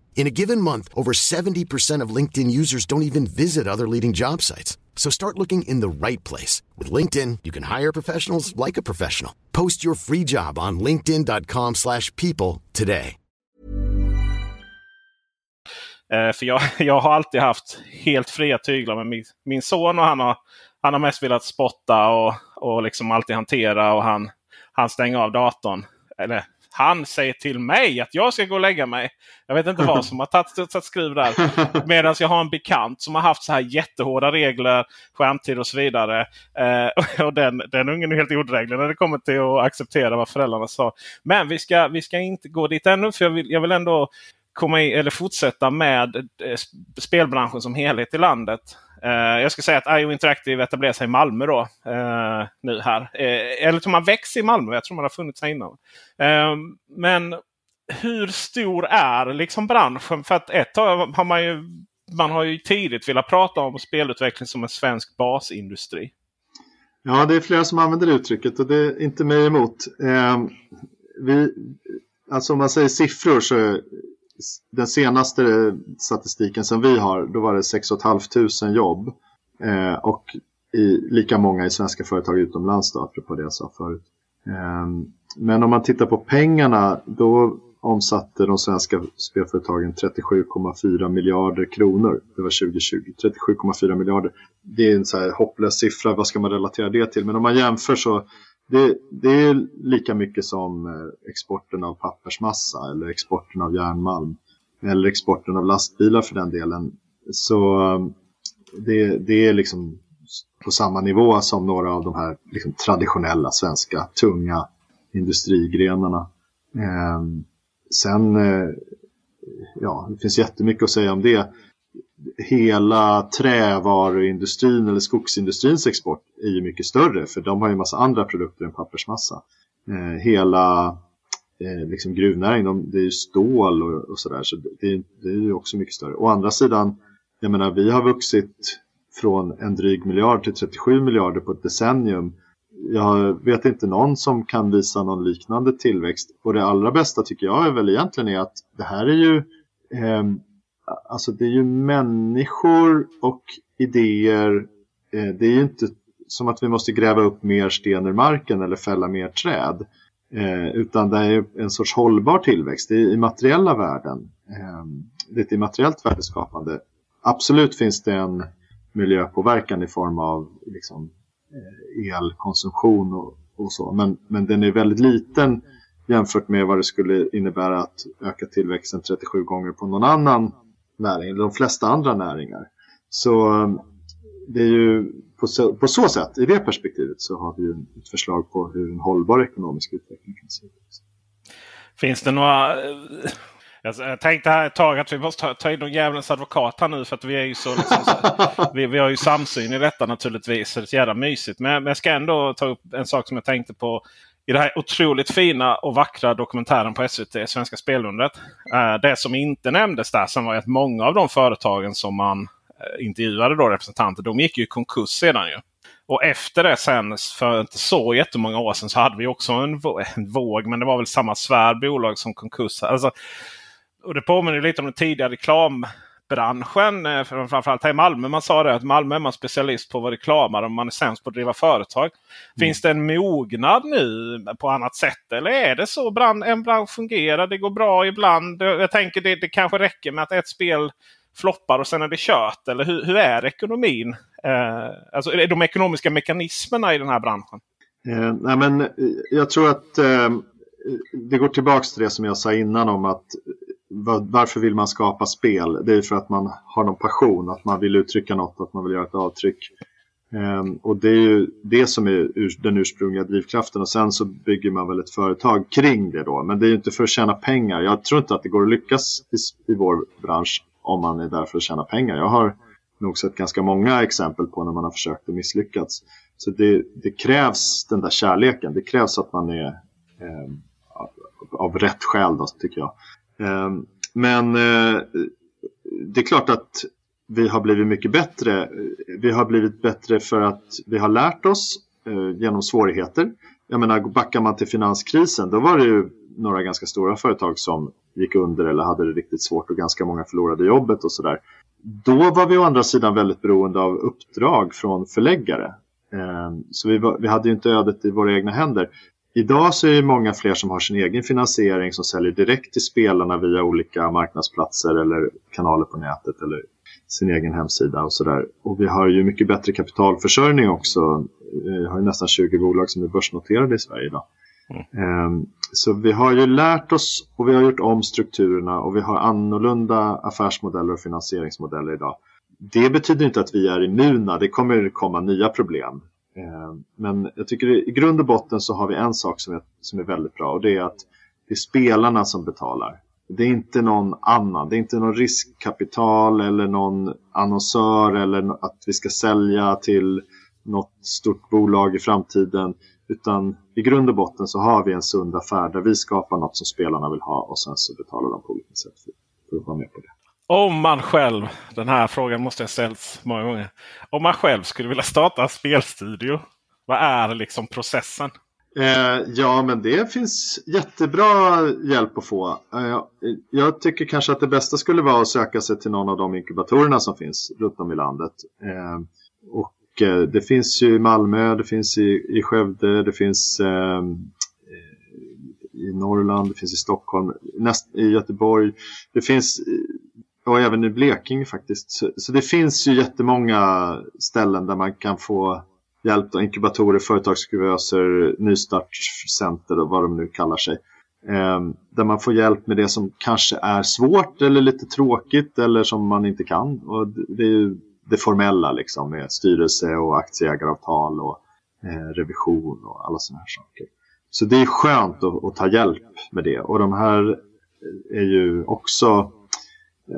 In a given month, over 70% of LinkedIn users don't even visit other leading job sites. So start looking in the right place. With LinkedIn, you can hire professionals like a professional. Post your free job on linkedin.com slash people today. Uh, för jag, jag har alltid haft helt fria tyglar med min, min son och han har, han har mest velat spotta och, och liksom alltid hantera och han, han stänger av datorn. Eller han säger till mig att jag ska gå och lägga mig. Jag vet inte vad som har tagit, tagit skruv där. Medan jag har en bekant som har haft så här jättehårda regler, skärmtid och så vidare. Eh, och den, den ungen är helt odräglig när det kommer till att acceptera vad föräldrarna sa. Men vi ska, vi ska inte gå dit ännu för jag vill, jag vill ändå komma i, eller fortsätta med eh, spelbranschen som helhet i landet. Uh, jag ska säga att IO Interactive etablerar sig i Malmö då. Uh, nu här. Uh, eller tror man växer i Malmö. Jag tror man har funnits här innan. men hur stor är liksom branschen? För att ett tag har man ju, man har ju tidigt velat prata om spelutveckling som en svensk basindustri. Ja, det är flera som använder det uttrycket och det är inte mig emot. vi, alltså om man säger siffror så den senaste statistiken som vi har, då var det 6 500 jobb. Eh, och i, lika många i svenska företag utomlands då, apropå det jag sa förut. Eh, men om man tittar på pengarna, då omsatte de svenska spelföretagen 37,4 miljarder kronor. Det var 2020. 37,4 miljarder. Det är en så här hopplös siffra, vad ska man relatera det till? Men om man jämför så det, det är lika mycket som eh, exporten av pappersmassa eller exporten av järnmalm. Eller exporten av lastbilar för den delen. Så eh, det, det är liksom på samma nivå som några av de här liksom traditionella svenska tunga industrigrenarna. Eh, sen, eh, ja, det finns jättemycket att säga om det hela trävaruindustrin eller skogsindustrins export är ju mycket större för de har ju en massa andra produkter än pappersmassa. Eh, hela eh, liksom gruvnäringen, de, det är ju stål och, och sådär så det, det är ju också mycket större. Å andra sidan, jag menar vi har vuxit från en dryg miljard till 37 miljarder på ett decennium. Jag vet inte någon som kan visa någon liknande tillväxt. Och det allra bästa tycker jag är väl egentligen är att det här är ju eh, alltså det är ju människor och idéer. Eh, det är ju inte som att vi måste gräva upp mer sten ur marken eller fälla mer träd. Eh, utan det är en sorts hållbar tillväxt. Det är immateriella värden. Eh, det är ett immateriellt värdeskapande. Absolut finns det en miljöpåverkan i form av liksom, eh, elkonsumtion och, och så. Men, men den är väldigt liten jämfört med vad det skulle innebära att öka tillväxten 37 gånger på någon annan näring, eller de flesta andra näringar. Så um, det är ju på så, på så sätt, i det perspektivet, så har vi ju ett förslag på hur en hållbar ekonomisk utveckling kan se ut. Finns det några... Eh, alltså, jag tänkte här ett tag att vi måste ta, ta in någon djävulens advokat här nu för att vi är ju så, liksom, så vi, vi har ju samsyn i detta naturligtvis. Så det är så jävla mysigt. Men, men jag ska ändå ta upp en sak som jag tänkte på i den här otroligt fina och vackra dokumentären på SVT, Svenska Spelundret. Eh, det som inte nämndes där sen var att många av de företagen som man eh, intervjuade då representanter, de gick ju i konkurs sedan ju. Och efter det sen, för inte så jättemånga år sedan, så hade vi också en, våg, men det var väl samma svärd bolag som konkurs. Alltså, och det påminner lite om den tidigare reklam branschen, eh, framförallt här i Malmö. Man sa det att Malmö är man specialist på vad reklamar och man är sämst på att driva företag. Mm. Finns det en mognad nu på annat sätt? Eller är det så brand, en bransch fungerar? Det går bra ibland. Jag tänker det, det kanske räcker med att ett spel floppar och sen är det kört. Eller hur, hur är ekonomin? Eh, alltså är de ekonomiska mekanismerna i den här branschen? Eh, nej men, jag tror att eh, det går tillbaka till det som jag sa innan om att varför vill man skapa spel? Det är för att man har någon passion, att man vill uttrycka något, att man vill göra ett avtryck. Ehm, och det är ju det som är den ursprungliga drivkraften och sen så bygger man väl ett företag kring det då. Men det är ju inte för att tjäna pengar. Jag tror inte att det går att lyckas i, i vår bransch om man är där för att tjäna pengar. Jag har nog sett ganska många exempel på när man har försökt och misslyckats. Så det, det krävs den där kärleken. Det krävs att man är eh, av rätt skäl då, tycker jag. Ehm, men eh, det är klart att vi har blivit mycket bättre. Vi har blivit bättre för att vi har lärt oss eh, genom svårigheter. Jag menar, backar man till finanskrisen, då var det ju några ganska stora företag som gick under eller hade det riktigt svårt och ganska många förlorade jobbet och sådär. Då var vi å andra sidan väldigt beroende av uppdrag från förläggare. Ehm, så vi, var, vi hade ju inte ödet i våra egna händer. Idag så är det många fler som har sin egen finansiering som säljer direkt till spelarna via olika marknadsplatser eller kanaler på nätet eller sin egen hemsida och sådär. Och vi har ju mycket bättre kapitalförsörjning också. Vi har ju nästan 20 bolag som är börsnoterade i Sverige idag. Mm. Så vi har ju lärt oss och vi har gjort om strukturerna och vi har annorlunda affärsmodeller och finansieringsmodeller idag. Det betyder inte att vi är immuna, det kommer komma nya problem. Eh, men jag tycker i grund och botten så har vi en sak som är, som är väldigt bra och det är att det är spelarna som betalar. Det är inte någon annan, det är inte någon riskkapital eller någon annonsör eller att vi ska sälja till något stort bolag i framtiden. Utan i grund och botten så har vi en sund affär där vi skapar något som spelarna vill ha och sen så betalar de på olika sätt för, för att vara med på det. Om man själv, den här frågan måste jag ställt många gånger. Om man själv skulle vilja starta en spelstudio, vad är liksom processen? Eh, ja, men det finns jättebra hjälp att få. Eh, jag tycker kanske att det bästa skulle vara att söka sig till någon av de inkubatorerna som finns runt om i landet. Eh, och Eh, det finns ju i Malmö, det finns i, i Skövde, det finns eh, i Norrland, det finns i Stockholm, näst, i Göteborg. Det finns eh, och även i Blekinge faktiskt. Så, så, det finns ju jättemånga ställen där man kan få hjälp. Då, inkubatorer, företagskuvöser, nystartscenter och vad de nu kallar sig. Eh, där man får hjälp med det som kanske är svårt eller lite tråkigt eller som man inte kan. Och det är ju det formella liksom med styrelse och aktieägaravtal och eh, revision och alla sådana här saker. Så det är skönt att, att, ta hjälp med det och de här eh, är ju också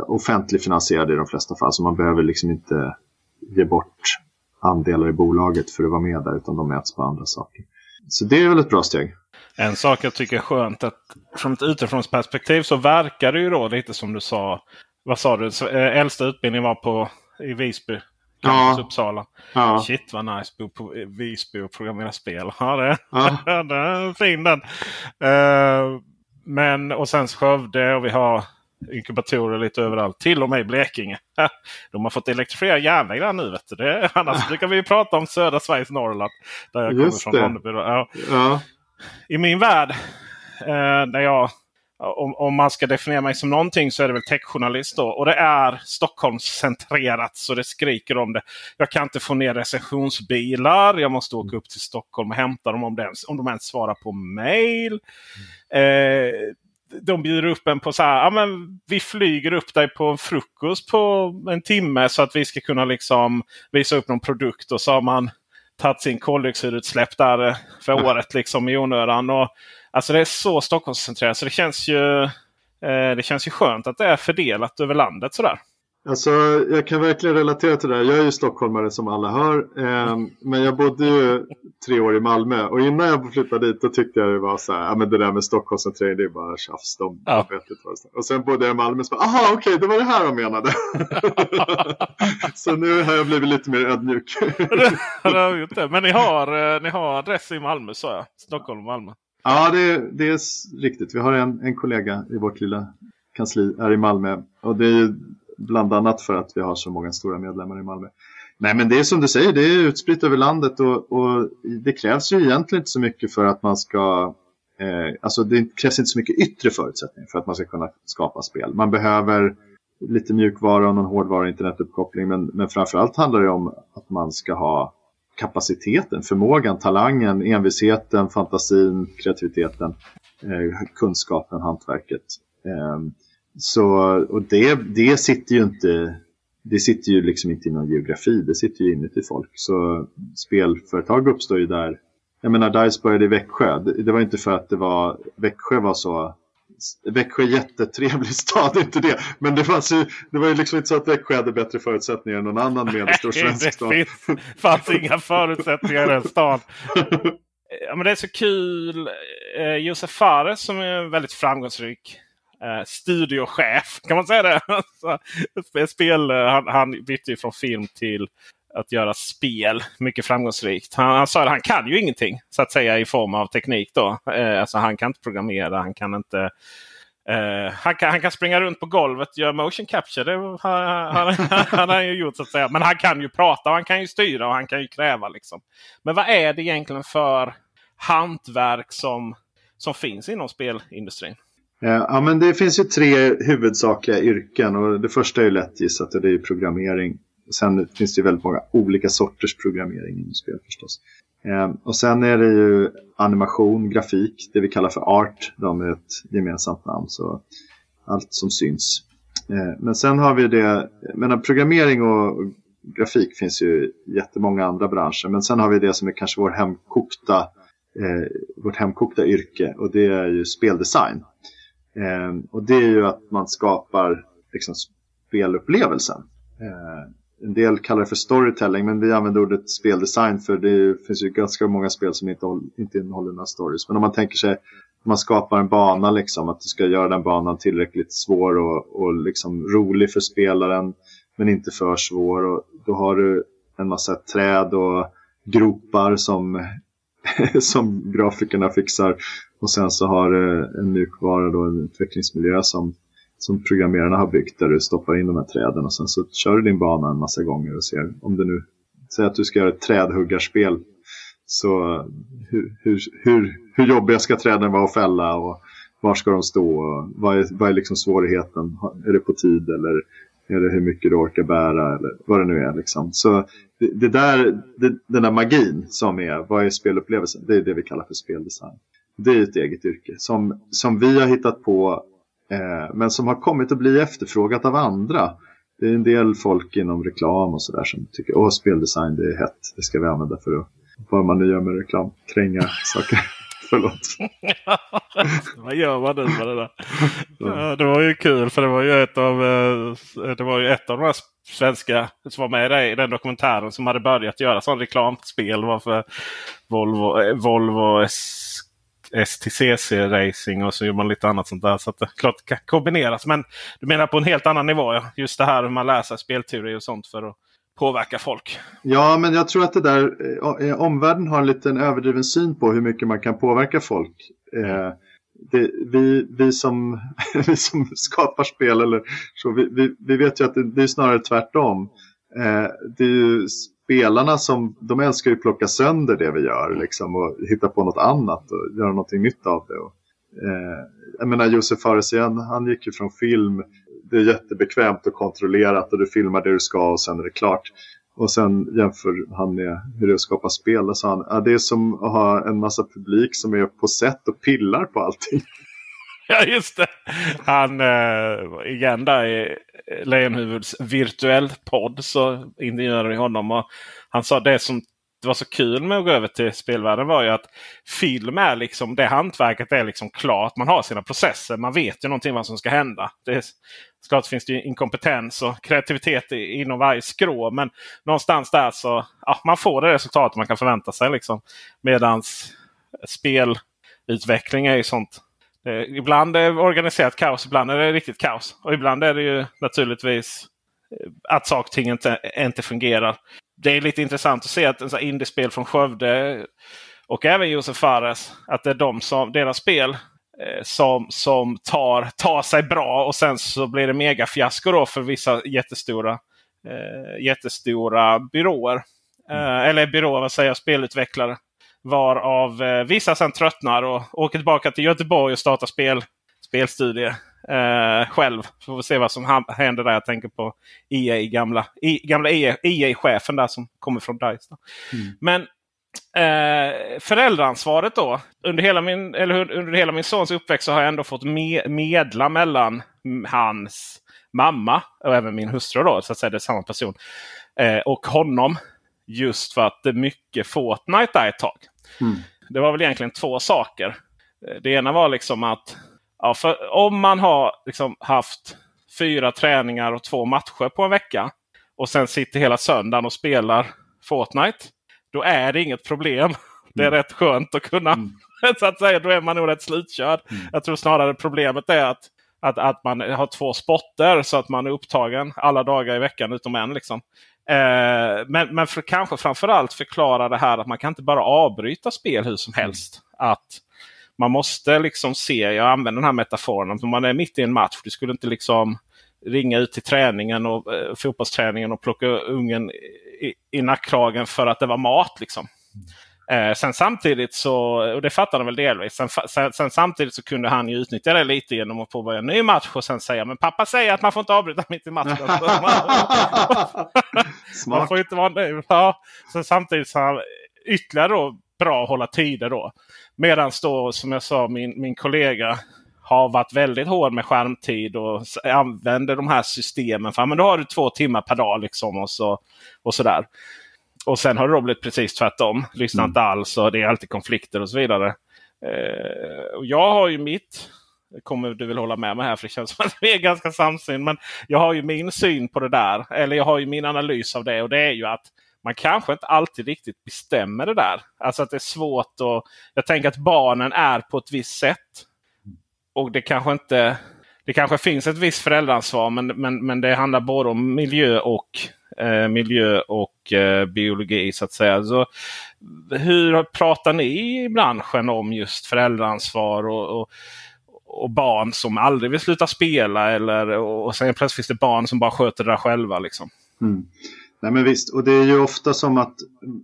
offentligfinansierade i de flesta fall så man behöver liksom inte ge bort andelar i bolaget för att vara med där utan de mäts på andra saker. Så det är väl ett bra steg. En sak jag tycker är skönt att från ett utifrånsperspektiv så verkar det ju då lite som du sa. Vad sa du? Eh, äldsta utbildningen var på i Visby. Ja. Uppsala. Ja. Shit vad nice bo på Visby och programmera spel. Ja, det, ja. det är fin den. Uh, men och sen Skövde och vi har inkubatorer lite överallt. Till och med i Blekinge. De har fått elektrifiera järnväg där nu. Vet du. Det, annars brukar vi prata om södra Sveriges Norrland. Där jag Just kommer från. Ja. ja. I min värld, eh, jag om, om, man ska definiera mig som någonting så är det väl techjournalist. Då. Och det är Stockholmscentrerat så det skriker om det. Jag kan inte få ner recensionsbilar. Jag måste åka upp till Stockholm och hämta dem om, det ens, om de ens svarar på mail. Mm. Eh, de bjuder upp en på så här. Ja, men vi flyger upp dig på en frukost på en timme så att vi ska kunna liksom visa upp någon produkt. Och så har man tagit sin koldioxidutsläpp där för året liksom i onödan. Och Alltså det är så Stockholmscentrerat så det känns ju, eh, det känns ju skönt att det är fördelat över landet sådär. Alltså, jag kan verkligen relatera till det här. Jag är ju stockholmare som alla hör. Eh, men jag bodde ju tre år i Malmö. Och innan jag flyttade dit då tyckte jag det var så här. Ja, men det där med Stockholmscentrering det är bara tjafs. De ja. vet inte vad det Och sen bodde jag i Malmö och så bara, aha okej okay, det var det här de menade. så nu har jag blivit lite mer ödmjuk. Men ni har, eh, ni har adress i Malmö sa jag. Stockholm och Malmö. Ja, det, det är riktigt. Vi har en, en kollega i vårt lilla kansli här i Malmö. Och det är bland annat för att vi har så många stora medlemmar i Malmö. Nej, men det är som du säger, det är utspritt över landet och, och det krävs ju egentligen inte så mycket för att man ska eh, alltså det krävs inte så mycket yttre förutsättningar för att man ska kunna skapa spel. Man behöver lite mjukvara och någon hårdvara internetuppkoppling men, men framförallt handlar det om att man ska ha kapaciteten, förmågan, talangen, envisheten, fantasin, kreativiteten, eh, kunskapen, hantverket. Eh, så, och det, det sitter ju inte det sitter ju liksom inte i någon geografi, det sitter ju inuti folk. Så spelföretag uppstår ju där. Jag menar, DICE började i Växjö. Det, det var inte för att det var, Växjö var så Växjö är jättetrevlig stad, inte det. Men det, fanns ju, det var ju liksom inte så att Växjö hade bättre förutsättningar än någon annan medelstor svensk stad. det finns, fanns inga förutsättningar i den stan. Ja, men det är så kul. Eh, Josef Fares som är väldigt framgångsrik eh, studiochef. Kan man säga det? Spel, eh, han, han bytte ju från film till att göra spel mycket framgångsrikt. Han, han sa att han kan ju ingenting så att säga i form av teknik. då. Eh, alltså Han kan inte programmera, han kan inte Uh, han, kan, han kan springa runt på golvet och göra motion capture. Det har han, han, han ju gjort så att säga. Men han kan ju prata och han kan ju styra och han kan ju kräva. Liksom. Men vad är det egentligen för hantverk som, som finns inom spelindustrin? Eh, ja, men det finns ju tre huvudsakliga yrken och det första är ju lätt gissat och det är programmering. Sen finns det ju väldigt många olika sorters programmering inom spel förstås. Eh, och sen är det ju animation, grafik, det vi kallar för art. De är ett gemensamt namn, så allt som syns. Eh, men sen har vi det, menar programmering och grafik finns ju i jättemånga andra branscher. Men sen har vi det som är kanske vår hemkokta, vårt hemkokta yrke och det är ju speldesign. Eh, och det är ju att man skapar liksom, spelupplevelsen. Eh, en del kallar det för storytelling men vi använder ordet speldesign för det finns ju ganska många spel som inte, inte innehåller några stories. Men om man tänker sig att man skapar en bana, liksom, att du ska göra den banan tillräckligt svår och, och liksom rolig för spelaren men inte för svår. Och då har du en massa träd och gropar som, som grafikerna fixar. Och sen så har du en mjukvara, då, en utvecklingsmiljö som som programmerarna har byggt där du stoppar in de här träden och sen så kör du din bana en massa gånger och ser om du nu säger att du ska göra ett trädhuggarspel så hur, hur, hur, hur jobbiga ska träden vara att fälla och var ska de stå och vad är, vad är liksom svårigheten? Är det på tid eller är det hur mycket du orkar bära eller vad det nu är liksom. Så det, det där, det, den där magin som är, vad är spelupplevelsen? Det är det vi kallar för speldesign. Det är ett eget yrke som, som vi har hittat på Eh, men som har kommit att bli efterfrågat av andra. Det är en del folk inom reklam och sådär som tycker att speldesign det är hett. Det ska vi använda för att, vad man nu gör med reklam, kränga saker. Förlåt. vad gör man nu med det där? Ja, det var ju kul för det var ju ett av, eh, det var ju ett av de här svenska som var med i den dokumentären som hade börjat göra sån reklamspel. Var för Volvo, eh, Volvo S STCC-racing och så gör man lite annat sånt där. Så att det klart kan kombineras. Men du menar på en helt annan nivå? Ja? Just det här hur man läser spelteori och sånt för att påverka folk. Ja, men jag tror att det där eh, eh, omvärlden har en liten överdriven syn på hur mycket man kan påverka folk. Eh, det, vi, vi, som, vi som skapar spel, eller så, vi, vi, vi vet ju att det, det är snarare tvärtom. Eh, det är ju spelarna som, de älskar ju att plocka sönder det vi gör liksom, och hitta på något annat och göra någonting nytt av det. Och, eh, jag menar Josef Fares igen, han gick ju från film, det är jättebekvämt och kontrollerat och du filmar det du ska och sen är det klart. Och sen jämför han med hur det är att skapa spel. Och så han, ja, det är som att ha en massa publik som är på sätt och pillar på allting. Ja just det. Han eh, äh, igen där i eh, Lejonhuvuds virtuell podd så intervjuade vi honom. Och han sa det som var så kul med att gå över till spelvärlden var ju att film är liksom det hantverket är liksom klart. Man har sina processer. Man vet ju någonting vad som ska hända. Det är, såklart finns det inkompetens och kreativitet inom varje skrå. Men någonstans där så ja, man får det resultat man kan förvänta sig. Liksom. Medans spelutveckling är ju sånt ibland är det organiserat kaos, ibland är det riktigt kaos. Och ibland är det ju naturligtvis eh, att saker och ting inte, inte fungerar. Det är lite intressant att se att en indiespel från Skövde och även Josef Fares, att det är de som, deras spel eh, som, som tar, tar sig bra och sen så blir det megafiasko då för vissa jättestora, eh, jättestora byråer. Eh, eller byråer, vad säger jag, spelutvecklare. Varav eh, vissa sen tröttnar och åker tillbaka till Göteborg och startar spel, spelstudier eh, själv. Får vi se vad som händer där. Jag tänker på EA, gamla, I, gamla EA-chefen där som kommer från DICE. Mm. Men eh, föräldraansvaret då. Under hela, min, eller under hela min sons uppväxt så har jag ändå fått me medla mellan hans mamma och även min hustru. Då, så att säga, det är samma person. Eh, och honom. Just för att det är mycket Fortnite där ett tag. Mm. Det var väl egentligen två saker. Det ena var liksom att, Ja, om man har liksom haft fyra träningar och två matcher på en vecka. Och sen sitter hela söndagen och spelar Fortnite. Då är det inget problem. Det är mm. rätt skönt att kunna. Mm. så att säga, då är man nog rätt slutkörd. Mm. Jag tror snarare problemet är att, att, att man har två spotter så att man är upptagen alla dagar i veckan utom en. Liksom. Eh, men men för, kanske framförallt förklara det här att man kan inte bara avbryta spel hur som helst. Mm. Att man måste liksom se, jag använder den här metaforen, att om man är mitt i en match. Du skulle inte liksom ringa ut till träningen och eh, fotbollsträningen och plocka ungen i, i nackkragen för att det var mat. liksom. Eh, sen samtidigt så, och det fattar han väl delvis. Sen, sen, sen, samtidigt så kunde han ju utnyttja det lite genom att påbörja en ny match och sen säga men pappa säger att man får inte avbryta mitt i matchen. man får inte vara nu. Ja. Så samtidigt så han ytterligare då bra att hålla tider då. Medan då som jag sa min, min kollega har varit väldigt hård med skärmtid och använder de här systemen. För men då har du två timmar per dag liksom och, så, och sådär. Och sen har det då blivit precis tvärtom. Lyssnar mm. inte alls och det är alltid konflikter och så vidare. Eh, och jag har ju mitt kommer du väl hålla med mig här för det känns som att vi är ganska samsyn. Men jag har ju min syn på det där. Eller jag har ju min analys av det. Och det är ju att man kanske inte alltid riktigt bestämmer det där. Alltså att det är svårt att... Jag tänker att barnen är på ett visst sätt. Och det kanske inte... Det kanske finns ett visst föräldraansvar men, men, men det handlar både om miljö och Eh, miljö och eh, biologi så att säga. Så, hur pratar ni i branschen om just föräldraansvar och, och, och barn som aldrig vill sluta spela eller och sen plötsligt finns det barn som bara sköter det där själva. Liksom. Mm. Nej men visst, och det är ju ofta som att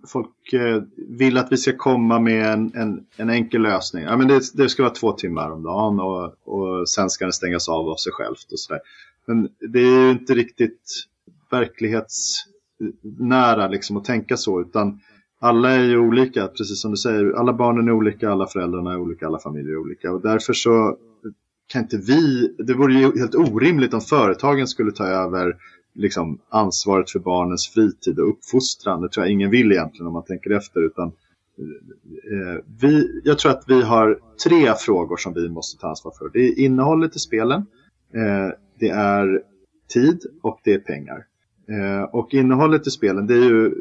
folk eh, vill att vi ska komma med en, en, en enkel lösning. Ja, men det, det, ska vara två timmar om dagen och, och sen ska den stängas av av sig självt. Och så där. Men det är ju inte riktigt verklighetsnära liksom, att tänka så. Utan alla är ju olika, precis som du säger. Alla barnen är olika, alla föräldrarna är olika, alla familjer är olika. Och därför så kan inte vi, det vore ju helt orimligt om företagen skulle ta över liksom, ansvaret för barnens fritid och uppfostran. Det tror jag ingen vill egentligen om man tänker efter. Utan, eh, vi, jag tror att vi har tre frågor som vi måste ta ansvar för. Det är innehållet i spelen, eh, det är tid och det är pengar. Eh, och innehållet i spelen, det är ju,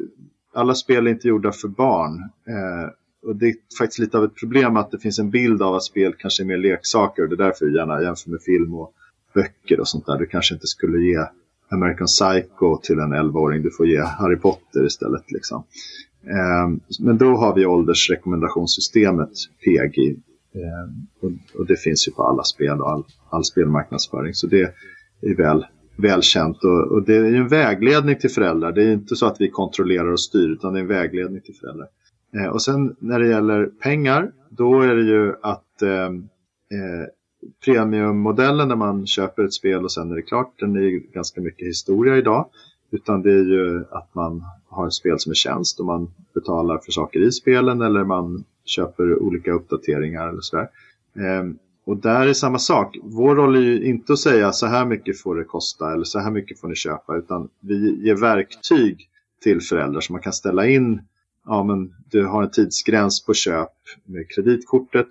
alla spel är inte gjorda för barn. Eh, och det är faktiskt lite av ett problem att det finns en bild av att spel kanske är mer leksaker. Och det är därför vi gärna jämför med film och böcker och sånt där. Du kanske inte skulle ge American Psycho till en 11-åring. Du får ge Harry Potter istället. Liksom. Eh, men då har vi åldersrekommendationssystemet PEGI. Eh, och, och, det finns ju på alla spel och all, all spelmarknadsföring. Så det är väl välkänt. Och, och, det är en vägledning till föräldrar. Det är inte så att vi kontrollerar och styr utan det är en vägledning till föräldrar. Eh, och sen när det gäller pengar, då är det ju att eh, eh, premiummodellen när man köper ett spel och sen är det klart, den är ganska mycket historia idag. Utan det är ju att man har ett spel som är tjänst och man betalar för saker i spelen eller man köper olika uppdateringar eller sådär. Eh, och där är samma sak. Vår roll är ju inte att säga så här mycket får det kosta eller så här mycket får ni köpa. Utan vi ger verktyg till föräldrar så man kan ställa in. Ja, men du har en tidsgräns på köp med kreditkortet.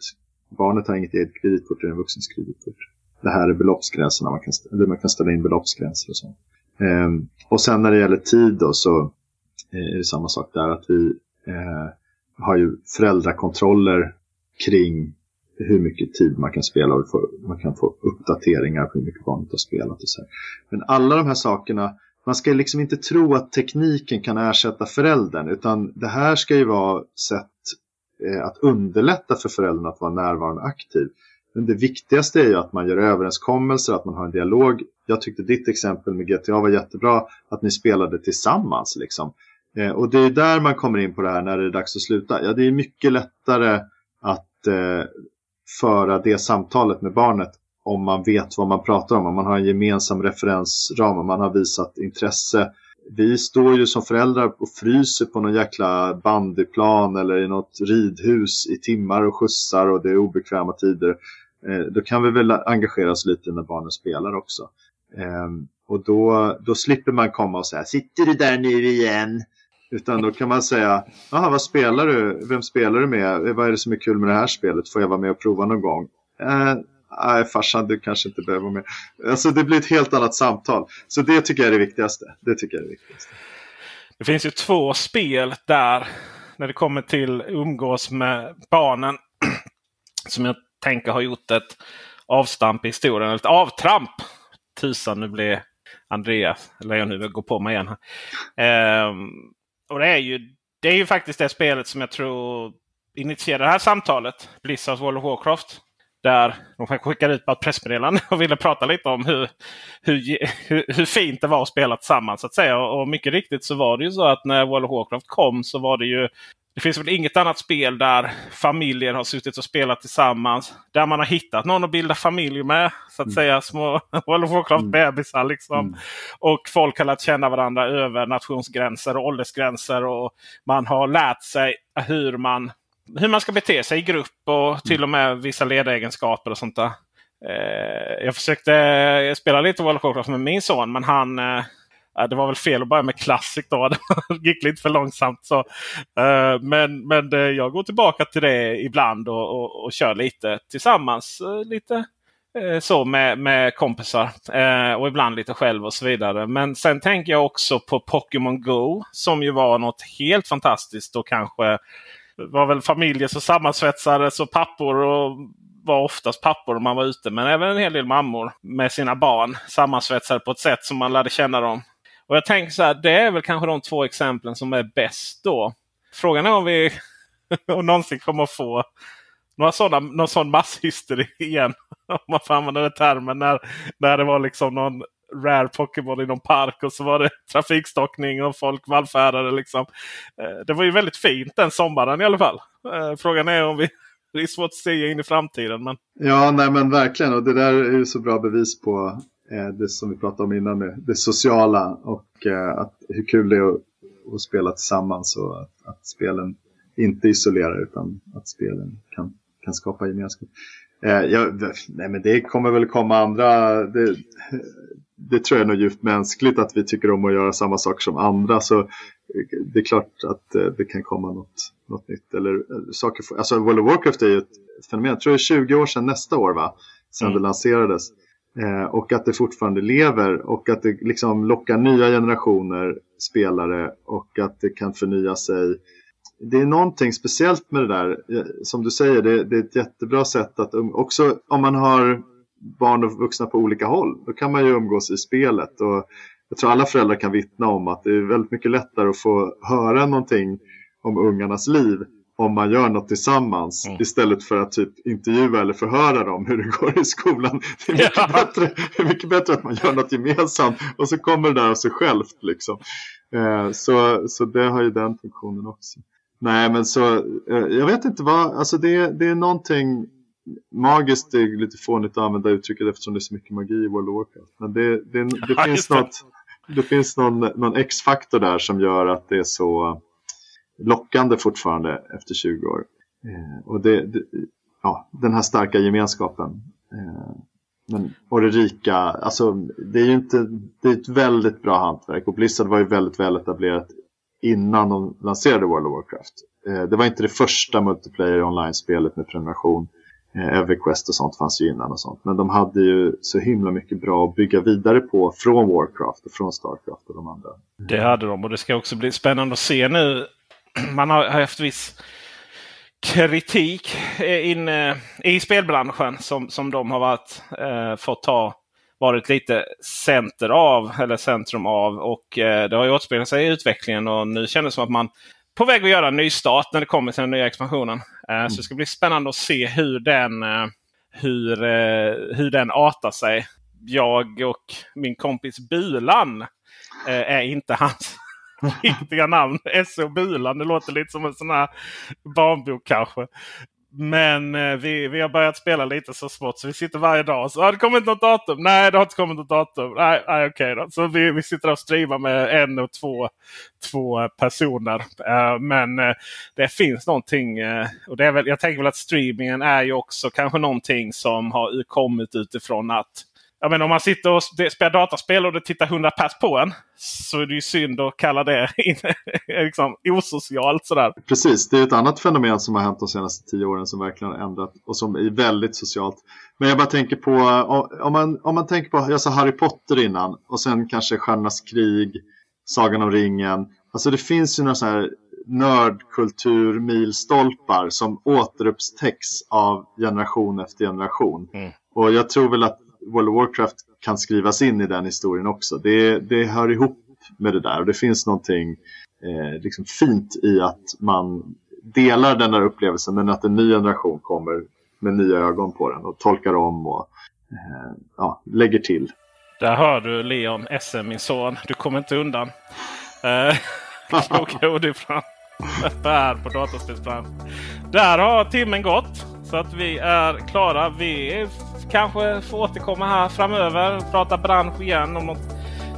Barnet har inget eget kreditkort, det är en vuxens kreditkort. Det här är beloppsgränserna, man kan, eller man kan ställa in beloppsgränser och så. Ehm, och sen när det gäller tid då så eh, är det samma sak där att vi eh, har ju föräldrakontroller kring hur mycket tid man kan spela och man kan få uppdateringar på hur mycket barnet har spelat. Och så här. Men alla de här sakerna, man ska liksom inte tro att tekniken kan ersätta föräldern utan det här ska ju vara sätt eh, att underlätta för föräldern att vara närvarande och aktiv. Men det viktigaste är ju att man gör överenskommelser, att man har en dialog. Jag tyckte ditt exempel med GTA var jättebra, att ni spelade tillsammans. Liksom. Eh, och det är där man kommer in på det här när det är dags att sluta. Ja, det är mycket lättare att eh, föra det samtalet med barnet om man vet vad man pratar om, om man har en gemensam referensram, om man har visat intresse. Vi står ju som föräldrar och fryser på någon jäkla bandyplan eller i något ridhus i timmar och skjutsar och det är obekväma tider. Eh, då kan vi väl engagera oss lite när barnen spelar också. Ehm, och då, då slipper man komma och säga Sitter du där nu igen? Utan då kan man säga, Jaha, vad spelar du? Vem spelar du med? Vad är det som är kul med det här spelet? Får jag vara med och prova någon gång? Eh, nej farsan du kanske inte behöver vara med. Alltså det blir ett helt annat samtal. Så det tycker jag är det viktigaste. Det tycker jag är det viktigaste. Det finns ju två spel där när det kommer till umgås med barnen. som jag tänker har gjort ett avstamp i historien. Ett avtramp! Tusan nu blir Andreas Lejonhuvud går på mig igen. Ehm, och det är, ju, det är ju faktiskt det spelet som jag tror initierade det här samtalet. Blizzards World of Warcraft. Där de skickade ut ett pressmeddelande och ville prata lite om hur, hur, hur, hur, fint det var att spela tillsammans. så att säga. Och mycket riktigt så var det ju så att när World of Warcraft kom så var det ju det finns väl inget annat spel där familjer har suttit och spelat tillsammans. Där man har hittat någon att bilda familj med. Så att mm. säga små World of Warcraft-bebisar. Mm. Liksom. Mm. Och folk har lärt känna varandra över nationsgränser och åldersgränser. Och man har lärt sig hur man, hur man ska bete sig i grupp och till och med vissa ledaregenskaper och sånt där. Eh, jag försökte spela lite World of Warcraft med min son men han eh, det var väl fel att börja med Classic då. Det gick lite för långsamt. Så. Eh, men men jag går tillbaka till det ibland och, och, och kör lite tillsammans. Eh, lite eh, så med, med kompisar. Och ibland lite själv och så vidare. Men sen tänker jag också på Pokémon Go. Som ju var något helt fantastiskt och kanske var väl familjer som sammansvetsades och pappor och var oftast pappor om man var ute. Men även en hel del mammor med sina barn sammansvetsade på ett sätt som man lärde känna dem. Och jag tänker så här, det är väl kanske de två exemplen som är bäst då. Frågan är om vi om någonsin kommer att få några sådana, någon sån masshysteri igen. Om man får använda den termen. När, när det var liksom någon rare Pokémon i någon park och så var det trafikstockning och folk vallfärdade. Liksom. Eh, det var ju väldigt fint den sommaren i alla fall. Eh, frågan är om vi det är svårt att se in i framtiden. Men... Ja, nej men verkligen. Och det där är ju så bra bevis på det som vi pratade om innan, det, det sociala och eh, att, hur kul det är att, att spela tillsammans och att, att, spelen inte isolerar utan att spelen kan, kan skapa gemenskap. Eh, ja, nej, men det kommer väl komma andra, det, det tror jag är nog djupt mänskligt att vi tycker om att göra samma saker som andra. Så det är klart att det kan komma något, något nytt. Eller, saker, alltså World of Warcraft är ju ett fenomen. Jag tror det är 20 år sedan nästa år va? Sedan mm. det lanserades. Eh, och att det fortfarande lever och att det liksom lockar nya generationer spelare och att det kan förnya sig. Det är någonting speciellt med det där. Eh, som du säger, det, det är ett jättebra sätt att um, också om man har barn och vuxna på olika håll. Då kan man ju umgås i spelet. Och jag tror alla föräldrar kan vittna om att det är väldigt mycket lättare att få höra någonting om ungarnas liv om man gör något tillsammans mm. istället för att typ intervjua eller förhöra dem hur det går i skolan. Det är mycket, ja. bättre, mycket bättre att man gör något gemensamt och så kommer det där av sig självt. Liksom. Eh, så, så det har ju den funktionen också. Nej men så, eh, jag vet inte vad, alltså det, det är någonting magiskt, det är lite fånigt att använda uttrycket eftersom det är så mycket magi i World of Warcraft. Men det, det, det, det finns, något, det finns någon, någon X-faktor där som gör att det är så lockande fortfarande efter 20 år. Eh, och det, det, ja, den här starka gemenskapen. Eh, men, och det rika, alltså det är ju inte, det är ett väldigt bra hantverk och Blizzard var ju väldigt väl etablerat innan de lanserade World of Warcraft. Eh, det var inte det första multiplayer online-spelet med prenumeration. Eh, Everquest och sånt fanns ju innan och sånt. Men de hade ju så himla mycket bra att bygga vidare på från Warcraft och från Starcraft och de andra. Det hade de och det ska också bli spännande att se nu man har haft viss kritik inne i spelbranschen som, som de har varit, eh, fått ta varit lite center av eller centrum av. Och eh, det har ju återspeglat sig i utvecklingen och nu känns det som att man på väg att göra en ny start när det kommer till den nya expansionen. Eh, mm. Så det ska bli spännande att se hur den, eh, hur, eh, hur den artar sig. Jag och min kompis Bulan eh, är inte hans riktiga namn. S.O. Bulan. Det låter lite som en sån här barnbok kanske. Men eh, vi, vi har börjat spela lite så smått så vi sitter varje dag och så har det kommit något datum? Nej, det har inte kommit något datum. Nej, nej okej då. Så vi, vi sitter och streamar med en och två, två personer. Eh, men eh, det finns någonting. Eh, och det är väl, jag tänker väl att streamingen är ju också kanske någonting som har kommit utifrån att jag menar, om man sitter och spelar dataspel och det tittar 100 pers på en. Så är det ju synd att kalla det liksom, osocialt. Sådär. Precis, det är ett annat fenomen som har hänt de senaste tio åren som verkligen har ändrat och som är väldigt socialt. Men jag bara tänker på, om man, om man tänker på, jag sa Harry Potter innan och sen kanske Stjärnornas krig, Sagan om ringen. Alltså det finns ju några sådana här nördkultur milstolpar som återupptäcks av generation efter generation. Mm. Och jag tror väl att World of Warcraft kan skrivas in i den historien också. Det, det hör ihop med det där och det finns någonting eh, liksom fint i att man delar den där upplevelsen men att en ny generation kommer med nya ögon på den och tolkar om och eh, ja, lägger till. Där hör du Leon SM min son. Du kommer inte undan. Eh, Kloka ord ifrån här på Dataspelsbranschen. Där har timmen gått. Så att vi är klara. Vi kanske får återkomma här framöver. Prata bransch igen om något,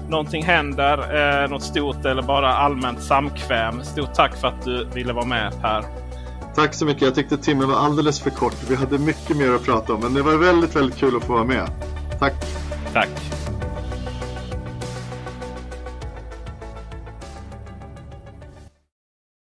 någonting händer. Eh, något stort eller bara allmänt samkväm. Stort tack för att du ville vara med Per. Tack så mycket. Jag tyckte timmen var alldeles för kort. Vi hade mycket mer att prata om. Men det var väldigt, väldigt kul att få vara med. Tack! Tack!